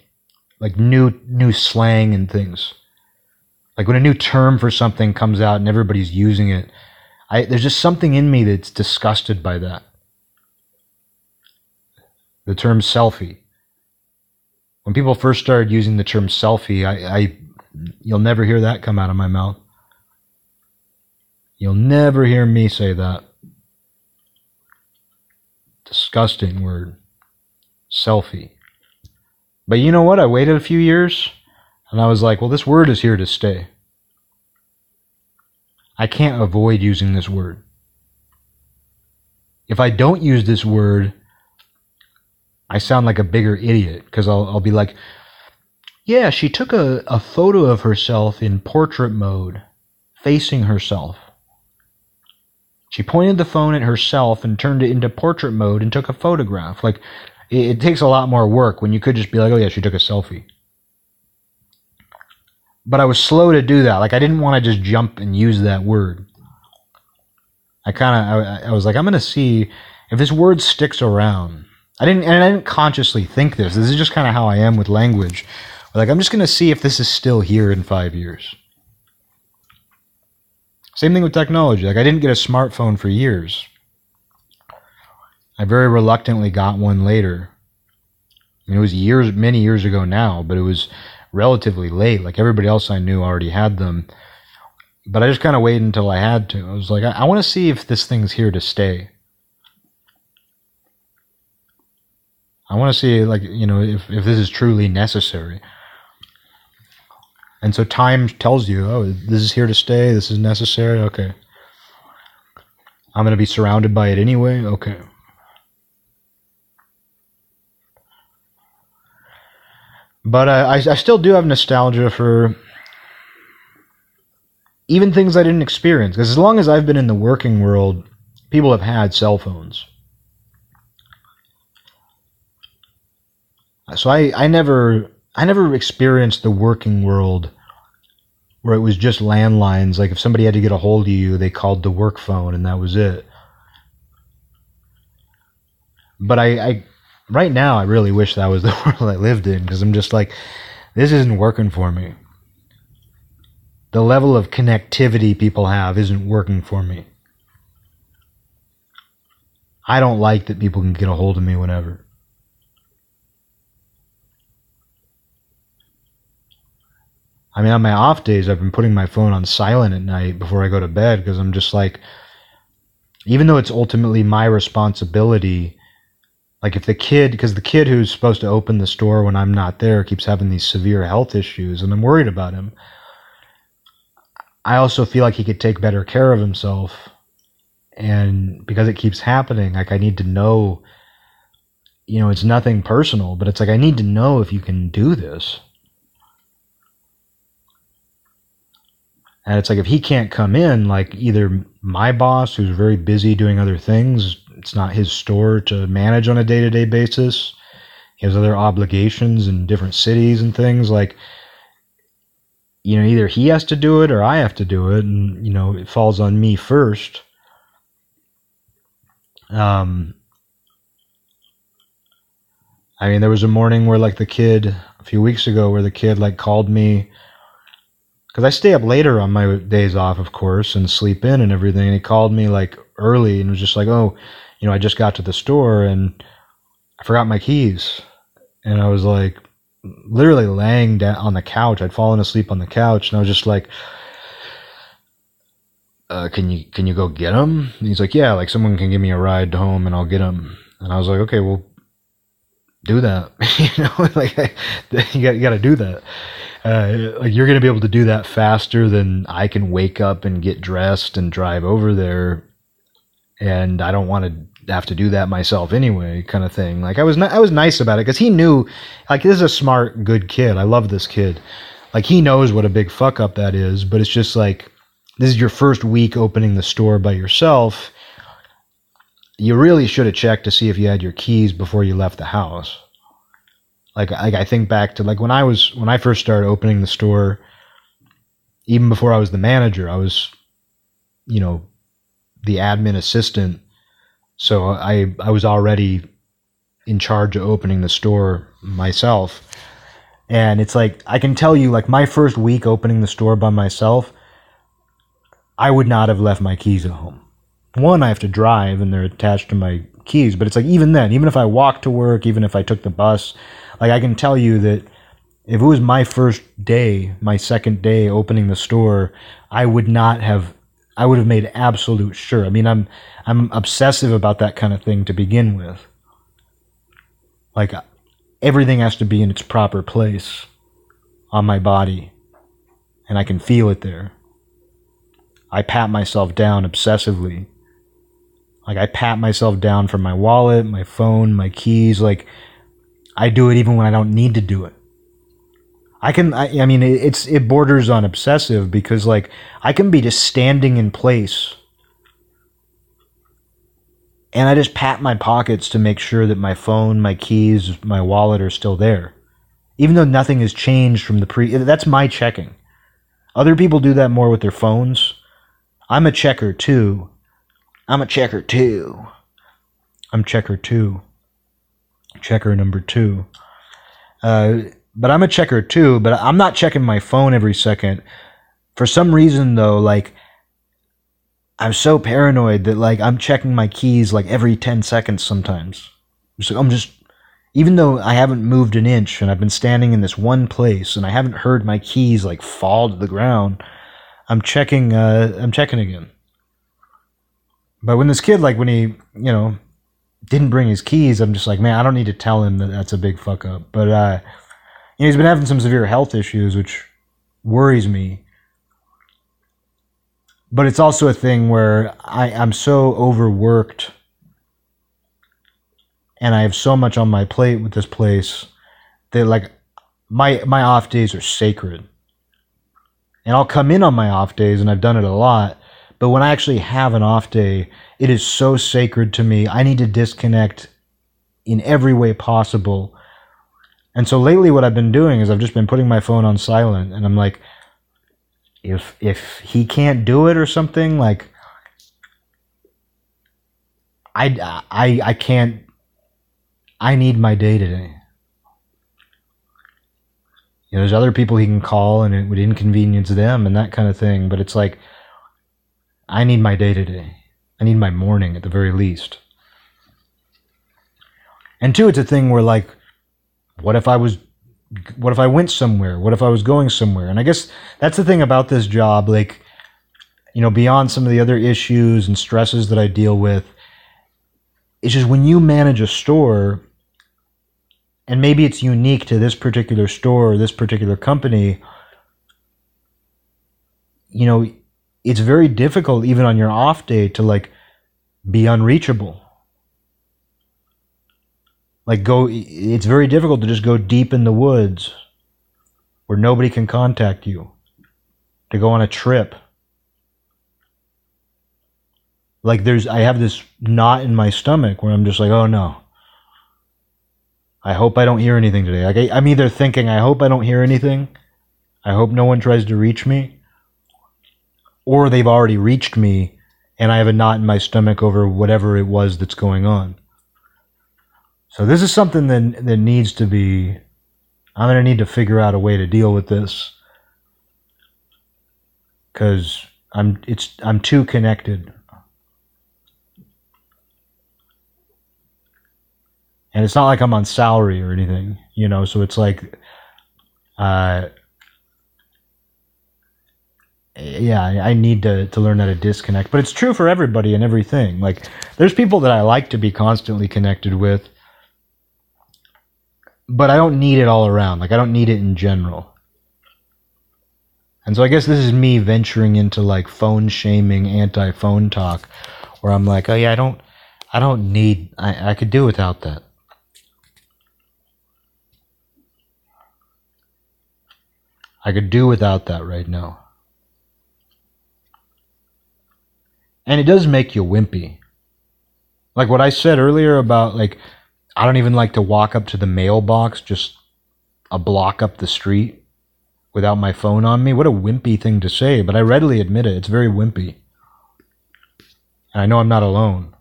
S1: like new new slang and things. Like when a new term for something comes out and everybody's using it, I there's just something in me that's disgusted by that. The term selfie. When people first started using the term selfie, I, I You'll never hear that come out of my mouth. You'll never hear me say that. Disgusting word. Selfie. But you know what? I waited a few years and I was like, well, this word is here to stay. I can't avoid using this word. If I don't use this word, I sound like a bigger idiot because I'll, I'll be like, yeah, she took a, a photo of herself in portrait mode, facing herself. She pointed the phone at herself and turned it into portrait mode and took a photograph. Like, it, it takes a lot more work when you could just be like, oh, yeah, she took a selfie. But I was slow to do that. Like, I didn't want to just jump and use that word. I kind of, I, I was like, I'm going to see if this word sticks around. I didn't, and I didn't consciously think this. This is just kind of how I am with language. Like, I'm just going to see if this is still here in five years. Same thing with technology. Like, I didn't get a smartphone for years. I very reluctantly got one later. I mean, it was years, many years ago now, but it was relatively late. Like everybody else I knew already had them. But I just kind of waited until I had to. I was like, I, I want to see if this thing's here to stay. I want to see, like, you know, if, if this is truly necessary. And so time tells you, oh, this is here to stay. This is necessary. Okay. I'm going to be surrounded by it anyway. Okay. But I, I still do have nostalgia for even things I didn't experience. Because as long as I've been in the working world, people have had cell phones. So I, I never I never experienced the working world where it was just landlines. Like if somebody had to get a hold of you, they called the work phone and that was it. But I, I right now, I really wish that was the world I lived in because I'm just like, this isn't working for me. The level of connectivity people have isn't working for me. I don't like that people can get a hold of me whenever. I mean, on my off days, I've been putting my phone on silent at night before I go to bed because I'm just like, even though it's ultimately my responsibility, like if the kid, because the kid who's supposed to open the store when I'm not there keeps having these severe health issues and I'm worried about him. I also feel like he could take better care of himself. And because it keeps happening, like I need to know, you know, it's nothing personal, but it's like I need to know if you can do this. And it's like if he can't come in, like either my boss, who's very busy doing other things, it's not his store to manage on a day to day basis. He has other obligations in different cities and things. Like, you know, either he has to do it or I have to do it. And, you know, it falls on me first. Um, I mean, there was a morning where, like, the kid, a few weeks ago, where the kid, like, called me because I stay up later on my days off, of course, and sleep in and everything. And he called me like early and was just like, "Oh, you know, I just got to the store and I forgot my keys." And I was like, literally laying down on the couch. I'd fallen asleep on the couch, and I was just like, uh, "Can you can you go get them?" And he's like, "Yeah, like someone can give me a ride home, and I'll get them." And I was like, "Okay, well, do that. you know, like you got you got to do that." Uh, like you're going to be able to do that faster than I can wake up and get dressed and drive over there. And I don't want to have to do that myself anyway, kind of thing. Like I was, I was nice about it because he knew, like this is a smart, good kid. I love this kid. Like he knows what a big fuck up that is, but it's just like this is your first week opening the store by yourself. You really should have checked to see if you had your keys before you left the house. Like, like I think back to like when I was when I first started opening the store, even before I was the manager, I was, you know, the admin assistant. So I I was already in charge of opening the store myself. And it's like I can tell you like my first week opening the store by myself, I would not have left my keys at home. One, I have to drive and they're attached to my keys, but it's like even then, even if I walked to work, even if I took the bus, like I can tell you that if it was my first day, my second day opening the store, I would not have I would have made absolute sure. I mean, I'm I'm obsessive about that kind of thing to begin with. Like everything has to be in its proper place on my body and I can feel it there. I pat myself down obsessively. Like I pat myself down for my wallet, my phone, my keys, like I do it even when I don't need to do it. I can, I, I mean, it's, it borders on obsessive because, like, I can be just standing in place and I just pat my pockets to make sure that my phone, my keys, my wallet are still there. Even though nothing has changed from the pre, that's my checking. Other people do that more with their phones. I'm a checker too. I'm a checker too. I'm checker too checker number two. Uh, but I'm a checker too, but I'm not checking my phone every second. For some reason, though, like, I'm so paranoid that, like, I'm checking my keys, like, every 10 seconds sometimes. So I'm just, even though I haven't moved an inch and I've been standing in this one place and I haven't heard my keys, like, fall to the ground, I'm checking, uh, I'm checking again. But when this kid, like, when he, you know, didn't bring his keys, I'm just like, man, I don't need to tell him that that's a big fuck up. But uh, you know, he's been having some severe health issues, which worries me. But it's also a thing where I, I'm so overworked and I have so much on my plate with this place that like my my off days are sacred. And I'll come in on my off days and I've done it a lot, but when I actually have an off day, it is so sacred to me. I need to disconnect in every way possible. And so lately what I've been doing is I've just been putting my phone on silent and I'm like if if he can't do it or something like I I I can't I need my day today. You know, there's other people he can call and it would inconvenience them and that kind of thing, but it's like I need my day today. I need my morning at the very least. And two, it's a thing where like, what if I was, what if I went somewhere? What if I was going somewhere? And I guess that's the thing about this job. Like, you know, beyond some of the other issues and stresses that I deal with, it's just when you manage a store, and maybe it's unique to this particular store or this particular company, you know, it's very difficult even on your off day to like be unreachable. Like go it's very difficult to just go deep in the woods where nobody can contact you to go on a trip. Like there's i have this knot in my stomach where i'm just like oh no. I hope i don't hear anything today. Like I, i'm either thinking i hope i don't hear anything. I hope no one tries to reach me or they've already reached me and I have a knot in my stomach over whatever it was that's going on. So this is something that that needs to be I'm going to need to figure out a way to deal with this. because I'm it's I'm too connected. And it's not like I'm on salary or anything, you know, so it's like uh yeah, I need to, to learn how to disconnect. But it's true for everybody and everything. Like, there's people that I like to be constantly connected with, but I don't need it all around. Like, I don't need it in general. And so I guess this is me venturing into like phone shaming, anti phone talk, where I'm like, oh yeah, I don't, I don't need, I, I could do without that. I could do without that right now. And it does make you wimpy. Like what I said earlier about like, I don't even like to walk up to the mailbox just a block up the street without my phone on me. What a wimpy thing to say, but I readily admit it. It's very wimpy. And I know I'm not alone.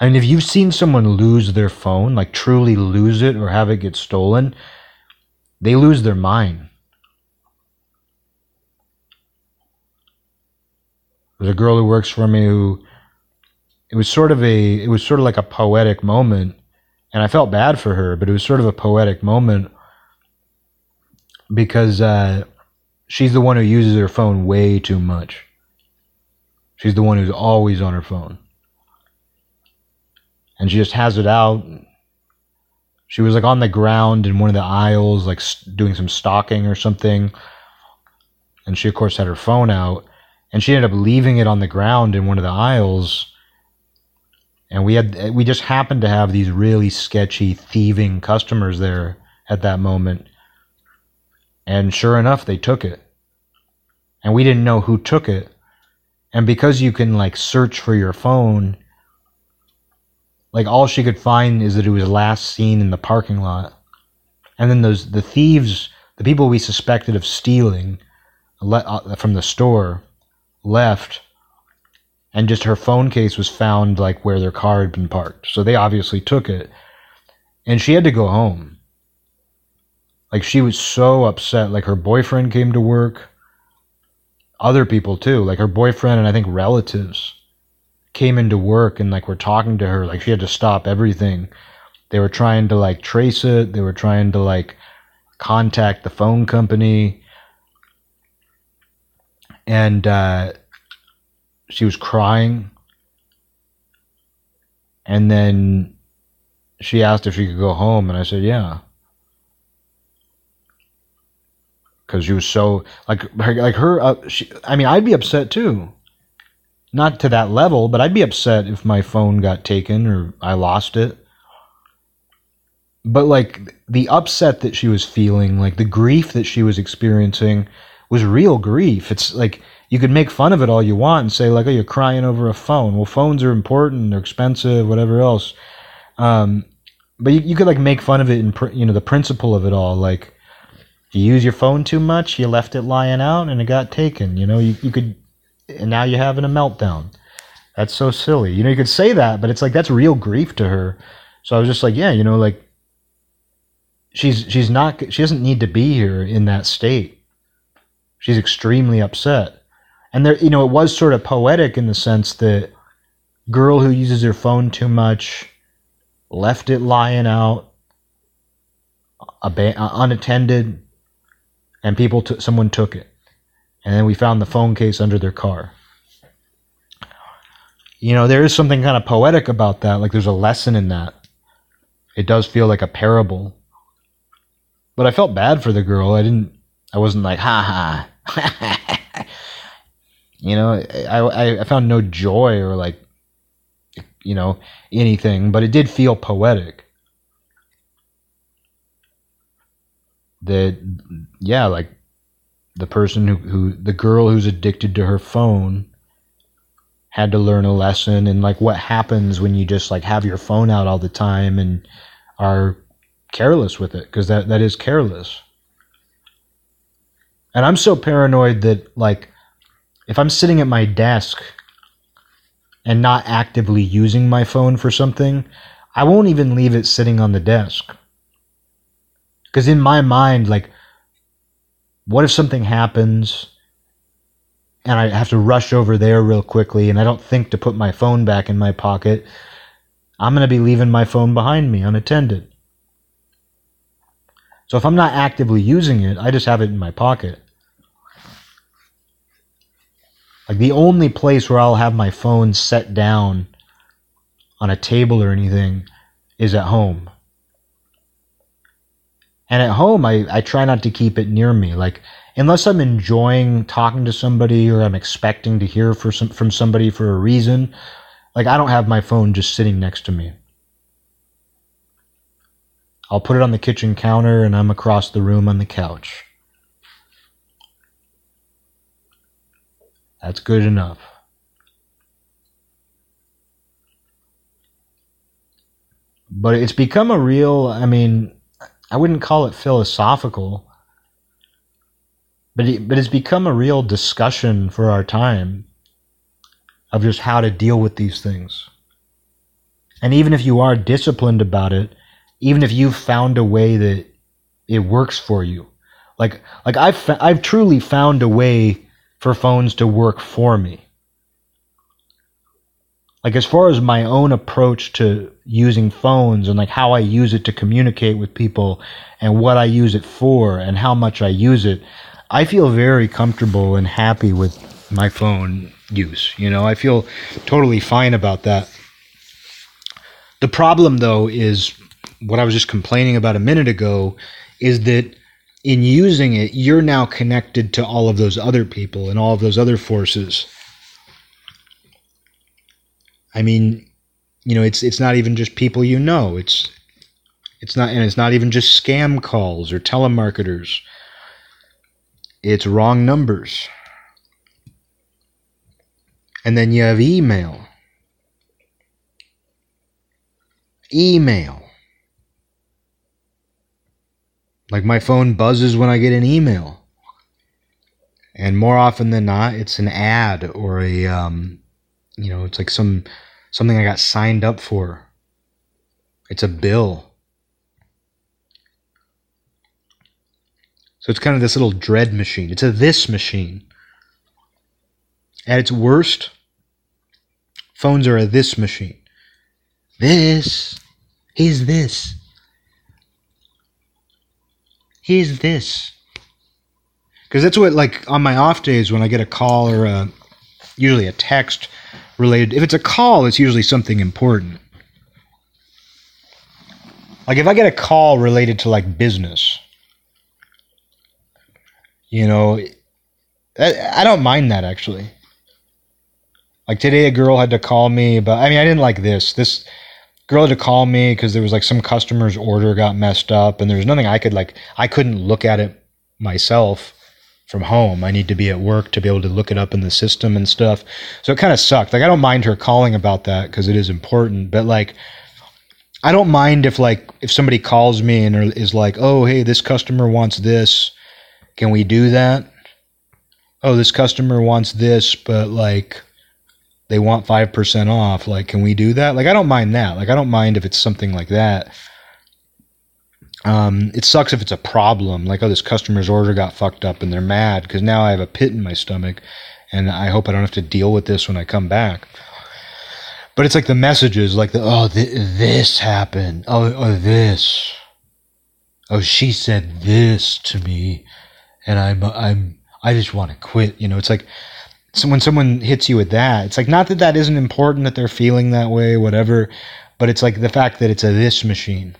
S1: I mean, if you've seen someone lose their phone, like truly lose it or have it get stolen, they lose their mind. There's a girl who works for me who it was sort of a it was sort of like a poetic moment and I felt bad for her, but it was sort of a poetic moment because uh, she's the one who uses her phone way too much. She's the one who's always on her phone. And she just has it out. She was like on the ground in one of the aisles, like doing some stocking or something. And she, of course, had her phone out and she ended up leaving it on the ground in one of the aisles. And we had we just happened to have these really sketchy thieving customers there at that moment. And sure enough they took it. And we didn't know who took it. And because you can like search for your phone like all she could find is that it was last seen in the parking lot. And then those the thieves the people we suspected of stealing uh, from the store left and just her phone case was found like where their car had been parked. So they obviously took it. And she had to go home. Like she was so upset. Like her boyfriend came to work. Other people too. Like her boyfriend and I think relatives came into work and like were talking to her. Like she had to stop everything. They were trying to like trace it. They were trying to like contact the phone company and uh, she was crying. And then she asked if she could go home, and I said, "Yeah." Because she was so like like her. Uh, she, I mean, I'd be upset too. Not to that level, but I'd be upset if my phone got taken or I lost it. But like the upset that she was feeling, like the grief that she was experiencing, was real grief. It's like you could make fun of it all you want and say like, "Oh, you're crying over a phone." Well, phones are important; they're expensive, whatever else. Um, but you, you could like make fun of it and you know the principle of it all. Like, you use your phone too much, you left it lying out, and it got taken. You know, you you could, and now you're having a meltdown. That's so silly. You know, you could say that, but it's like that's real grief to her. So I was just like, yeah, you know, like she's she's not she doesn't need to be here in that state She's extremely upset. And there, you know, it was sort of poetic in the sense that girl who uses her phone too much left it lying out uh, unattended and people t- someone took it. And then we found the phone case under their car. You know there is something kind of poetic about that like there's a lesson in that. It does feel like a parable. But i felt bad for the girl. I didn't i wasn't like ha ha you know, I, I found no joy or like, you know, anything, but it did feel poetic. That, yeah, like the person who, who, the girl who's addicted to her phone had to learn a lesson and like what happens when you just like have your phone out all the time and are careless with it because that, that is careless and I'm so paranoid that, like, if I'm sitting at my desk and not actively using my phone for something, I won't even leave it sitting on the desk. Because in my mind, like, what if something happens and I have to rush over there real quickly and I don't think to put my phone back in my pocket? I'm going to be leaving my phone behind me unattended. So if I'm not actively using it, I just have it in my pocket. Like the only place where I'll have my phone set down on a table or anything is at home. And at home, I, I try not to keep it near me. Like, unless I'm enjoying talking to somebody or I'm expecting to hear for some, from somebody for a reason, like, I don't have my phone just sitting next to me. I'll put it on the kitchen counter and I'm across the room on the couch. That's good enough. But it's become a real, I mean, I wouldn't call it philosophical, but it, but it's become a real discussion for our time of just how to deal with these things. And even if you are disciplined about it, even if you've found a way that it works for you, like like I've I've truly found a way for phones to work for me. Like as far as my own approach to using phones and like how I use it to communicate with people and what I use it for and how much I use it, I feel very comfortable and happy with my phone use. You know, I feel totally fine about that. The problem though is what I was just complaining about a minute ago is that in using it, you're now connected to all of those other people and all of those other forces. I mean, you know, it's it's not even just people you know. It's it's not and it's not even just scam calls or telemarketers. It's wrong numbers. And then you have email. Email. Like my phone buzzes when I get an email. And more often than not, it's an ad or a, um, you know, it's like some something I got signed up for. It's a bill. So it's kind of this little dread machine. It's a this machine. At its worst, phones are a this machine. This is this. He's this. Because that's what, like, on my off days when I get a call or a, usually a text related, if it's a call, it's usually something important. Like, if I get a call related to, like, business, you know, I, I don't mind that actually. Like today, a girl had to call me, but I mean, I didn't like this. This girl had to call me because there was like some customer's order got messed up and there was nothing I could like I couldn't look at it myself from home. I need to be at work to be able to look it up in the system and stuff. So it kind of sucked. Like I don't mind her calling about that because it is important, but like I don't mind if like if somebody calls me and is like, "Oh, hey, this customer wants this. Can we do that?" Oh, this customer wants this, but like they want 5% off. Like, can we do that? Like, I don't mind that. Like, I don't mind if it's something like that. Um, it sucks if it's a problem. Like, oh, this customer's order got fucked up and they're mad because now I have a pit in my stomach and I hope I don't have to deal with this when I come back. But it's like the messages, like the, oh, th- this happened. Oh, oh, this. Oh, she said this to me and I'm, I'm, I just want to quit. You know, it's like, so when someone hits you with that, it's like not that that isn't important that they're feeling that way, whatever, but it's like the fact that it's a this machine.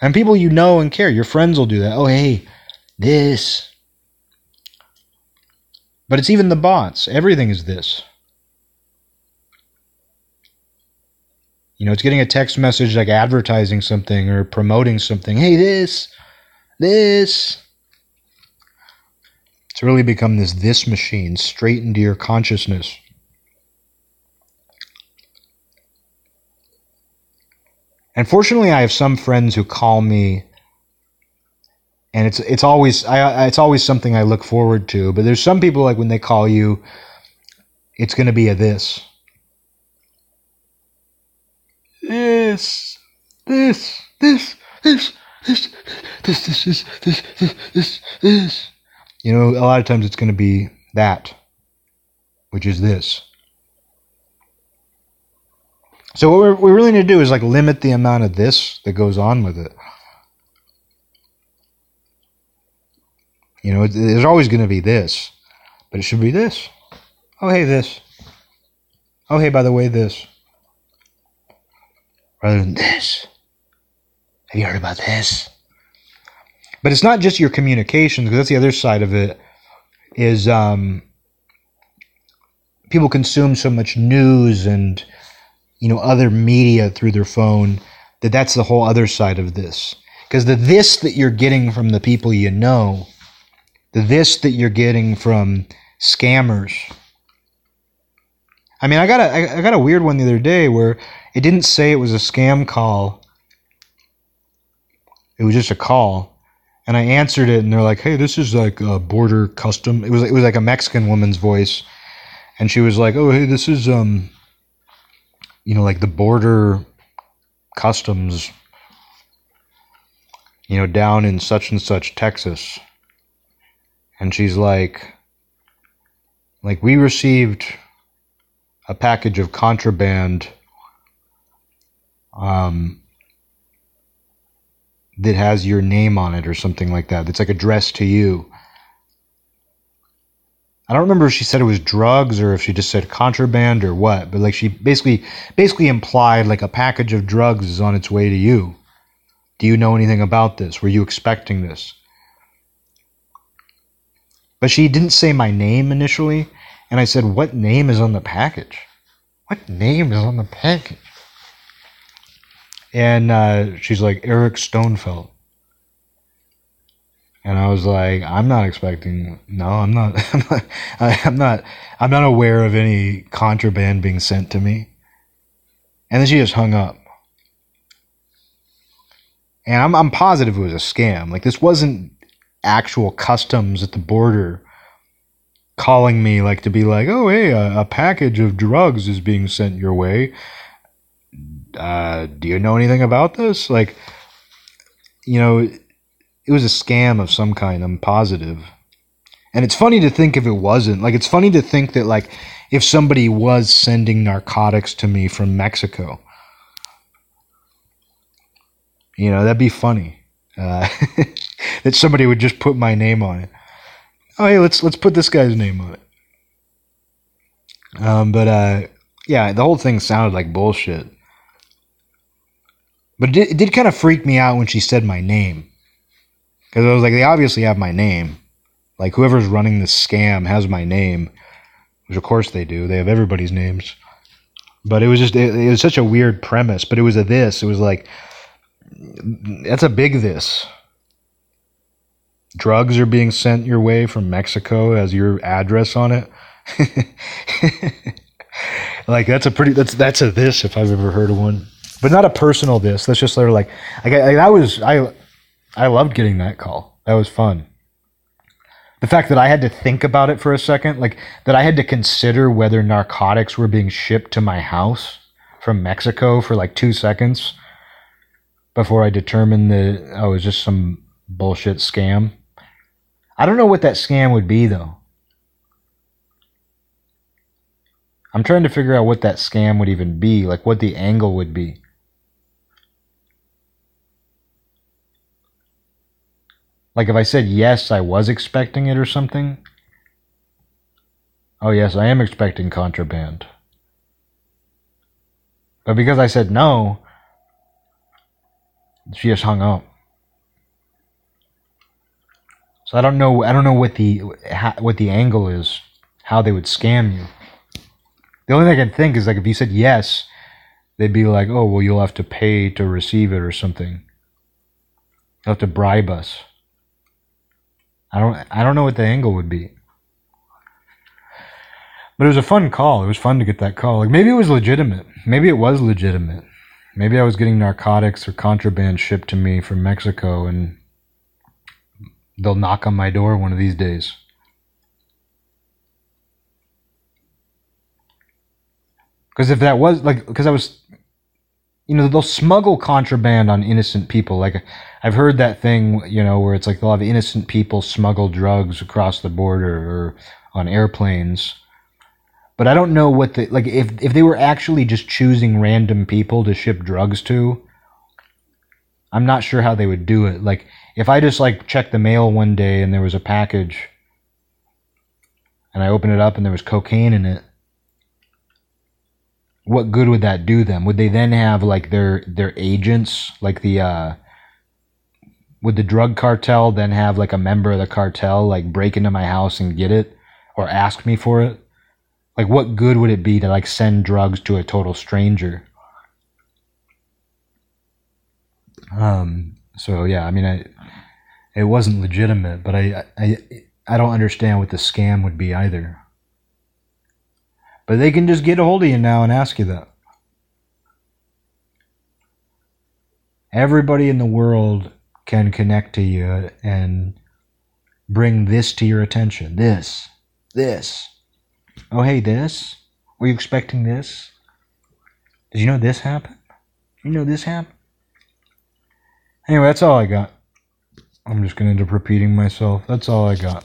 S1: And people you know and care, your friends will do that. Oh, hey, this. But it's even the bots. Everything is this. You know, it's getting a text message like advertising something or promoting something. Hey, this, this. It's really become this this machine straight into your consciousness. And fortunately, I have some friends who call me, and it's it's always I it's always something I look forward to. But there's some people like when they call you, it's going to be a this, this, this, this, this, this, this, this, this, this, this, this, this. You know, a lot of times it's going to be that, which is this. So what we really need to do is like limit the amount of this that goes on with it. You know, there's always going to be this, but it should be this. Oh, hey, this. Oh, hey, by the way, this. Rather than this. Have you heard about this? But it's not just your communications, because that's the other side of it. Is um, people consume so much news and you know other media through their phone that that's the whole other side of this. Because the this that you're getting from the people you know, the this that you're getting from scammers. I mean, I got a I got a weird one the other day where it didn't say it was a scam call. It was just a call and I answered it, and they're like, "Hey, this is like a border custom." It was it was like a Mexican woman's voice, and she was like, "Oh, hey, this is um, you know, like the border customs, you know, down in such and such Texas," and she's like, "Like we received a package of contraband." Um, that has your name on it or something like that. That's like addressed to you. I don't remember if she said it was drugs or if she just said contraband or what, but like she basically basically implied like a package of drugs is on its way to you. Do you know anything about this? Were you expecting this? But she didn't say my name initially, and I said, "What name is on the package? What name is on the package?" And uh, she's like, Eric Stonefelt. And I was like, I'm not expecting. No, I'm not. I'm not. I'm not. I'm not aware of any contraband being sent to me. And then she just hung up. And I'm I'm positive it was a scam. Like this wasn't actual customs at the border calling me like to be like, oh hey, a, a package of drugs is being sent your way uh, do you know anything about this? Like, you know, it was a scam of some kind. I'm positive. And it's funny to think if it wasn't. Like, it's funny to think that, like, if somebody was sending narcotics to me from Mexico, you know, that'd be funny. Uh, that somebody would just put my name on it. Oh, hey, let's let's put this guy's name on it. Um, but uh, yeah, the whole thing sounded like bullshit. But it did, it did kind of freak me out when she said my name. Because I was like, they obviously have my name. Like, whoever's running this scam has my name. Which, of course, they do. They have everybody's names. But it was just, it, it was such a weird premise. But it was a this. It was like, that's a big this. Drugs are being sent your way from Mexico as your address on it. like that's a pretty that's that's a this if I've ever heard of one but not a personal this. That's just sort of like I, I, I was I I loved getting that call. That was fun. The fact that I had to think about it for a second, like that I had to consider whether narcotics were being shipped to my house from Mexico for like two seconds before I determined that it was just some bullshit scam. I don't know what that scam would be though. I'm trying to figure out what that scam would even be, like what the angle would be. Like if I said yes, I was expecting it or something. Oh, yes, I am expecting contraband. But because I said no, she just hung up. So I don't know. I don't know what the what the angle is. How they would scam you. The only thing I can think is like if you said yes, they'd be like, "Oh, well, you'll have to pay to receive it or something. You'll have to bribe us." I don't I don't know what the angle would be. But it was a fun call. It was fun to get that call. Like maybe it was legitimate. Maybe it was legitimate. Maybe I was getting narcotics or contraband shipped to me from Mexico and they'll knock on my door one of these days. Because if that was like, because I was, you know they'll smuggle contraband on innocent people. Like I've heard that thing, you know, where it's like they'll have innocent people smuggle drugs across the border or on airplanes. But I don't know what the like if if they were actually just choosing random people to ship drugs to. I'm not sure how they would do it. Like if I just like checked the mail one day and there was a package and I opened it up and there was cocaine in it, what good would that do them? Would they then have like their their agents, like the uh would the drug cartel then have like a member of the cartel like break into my house and get it or ask me for it? Like what good would it be to like send drugs to a total stranger? Um so yeah, I mean I it wasn't legitimate, but I I I don't understand what the scam would be either. But they can just get a hold of you now and ask you that. Everybody in the world can connect to you and bring this to your attention. This. This. Oh, hey, this? Were you expecting this? Did you know this happened? You know this happened? Anyway, that's all I got. I'm just going to end up repeating myself. That's all I got.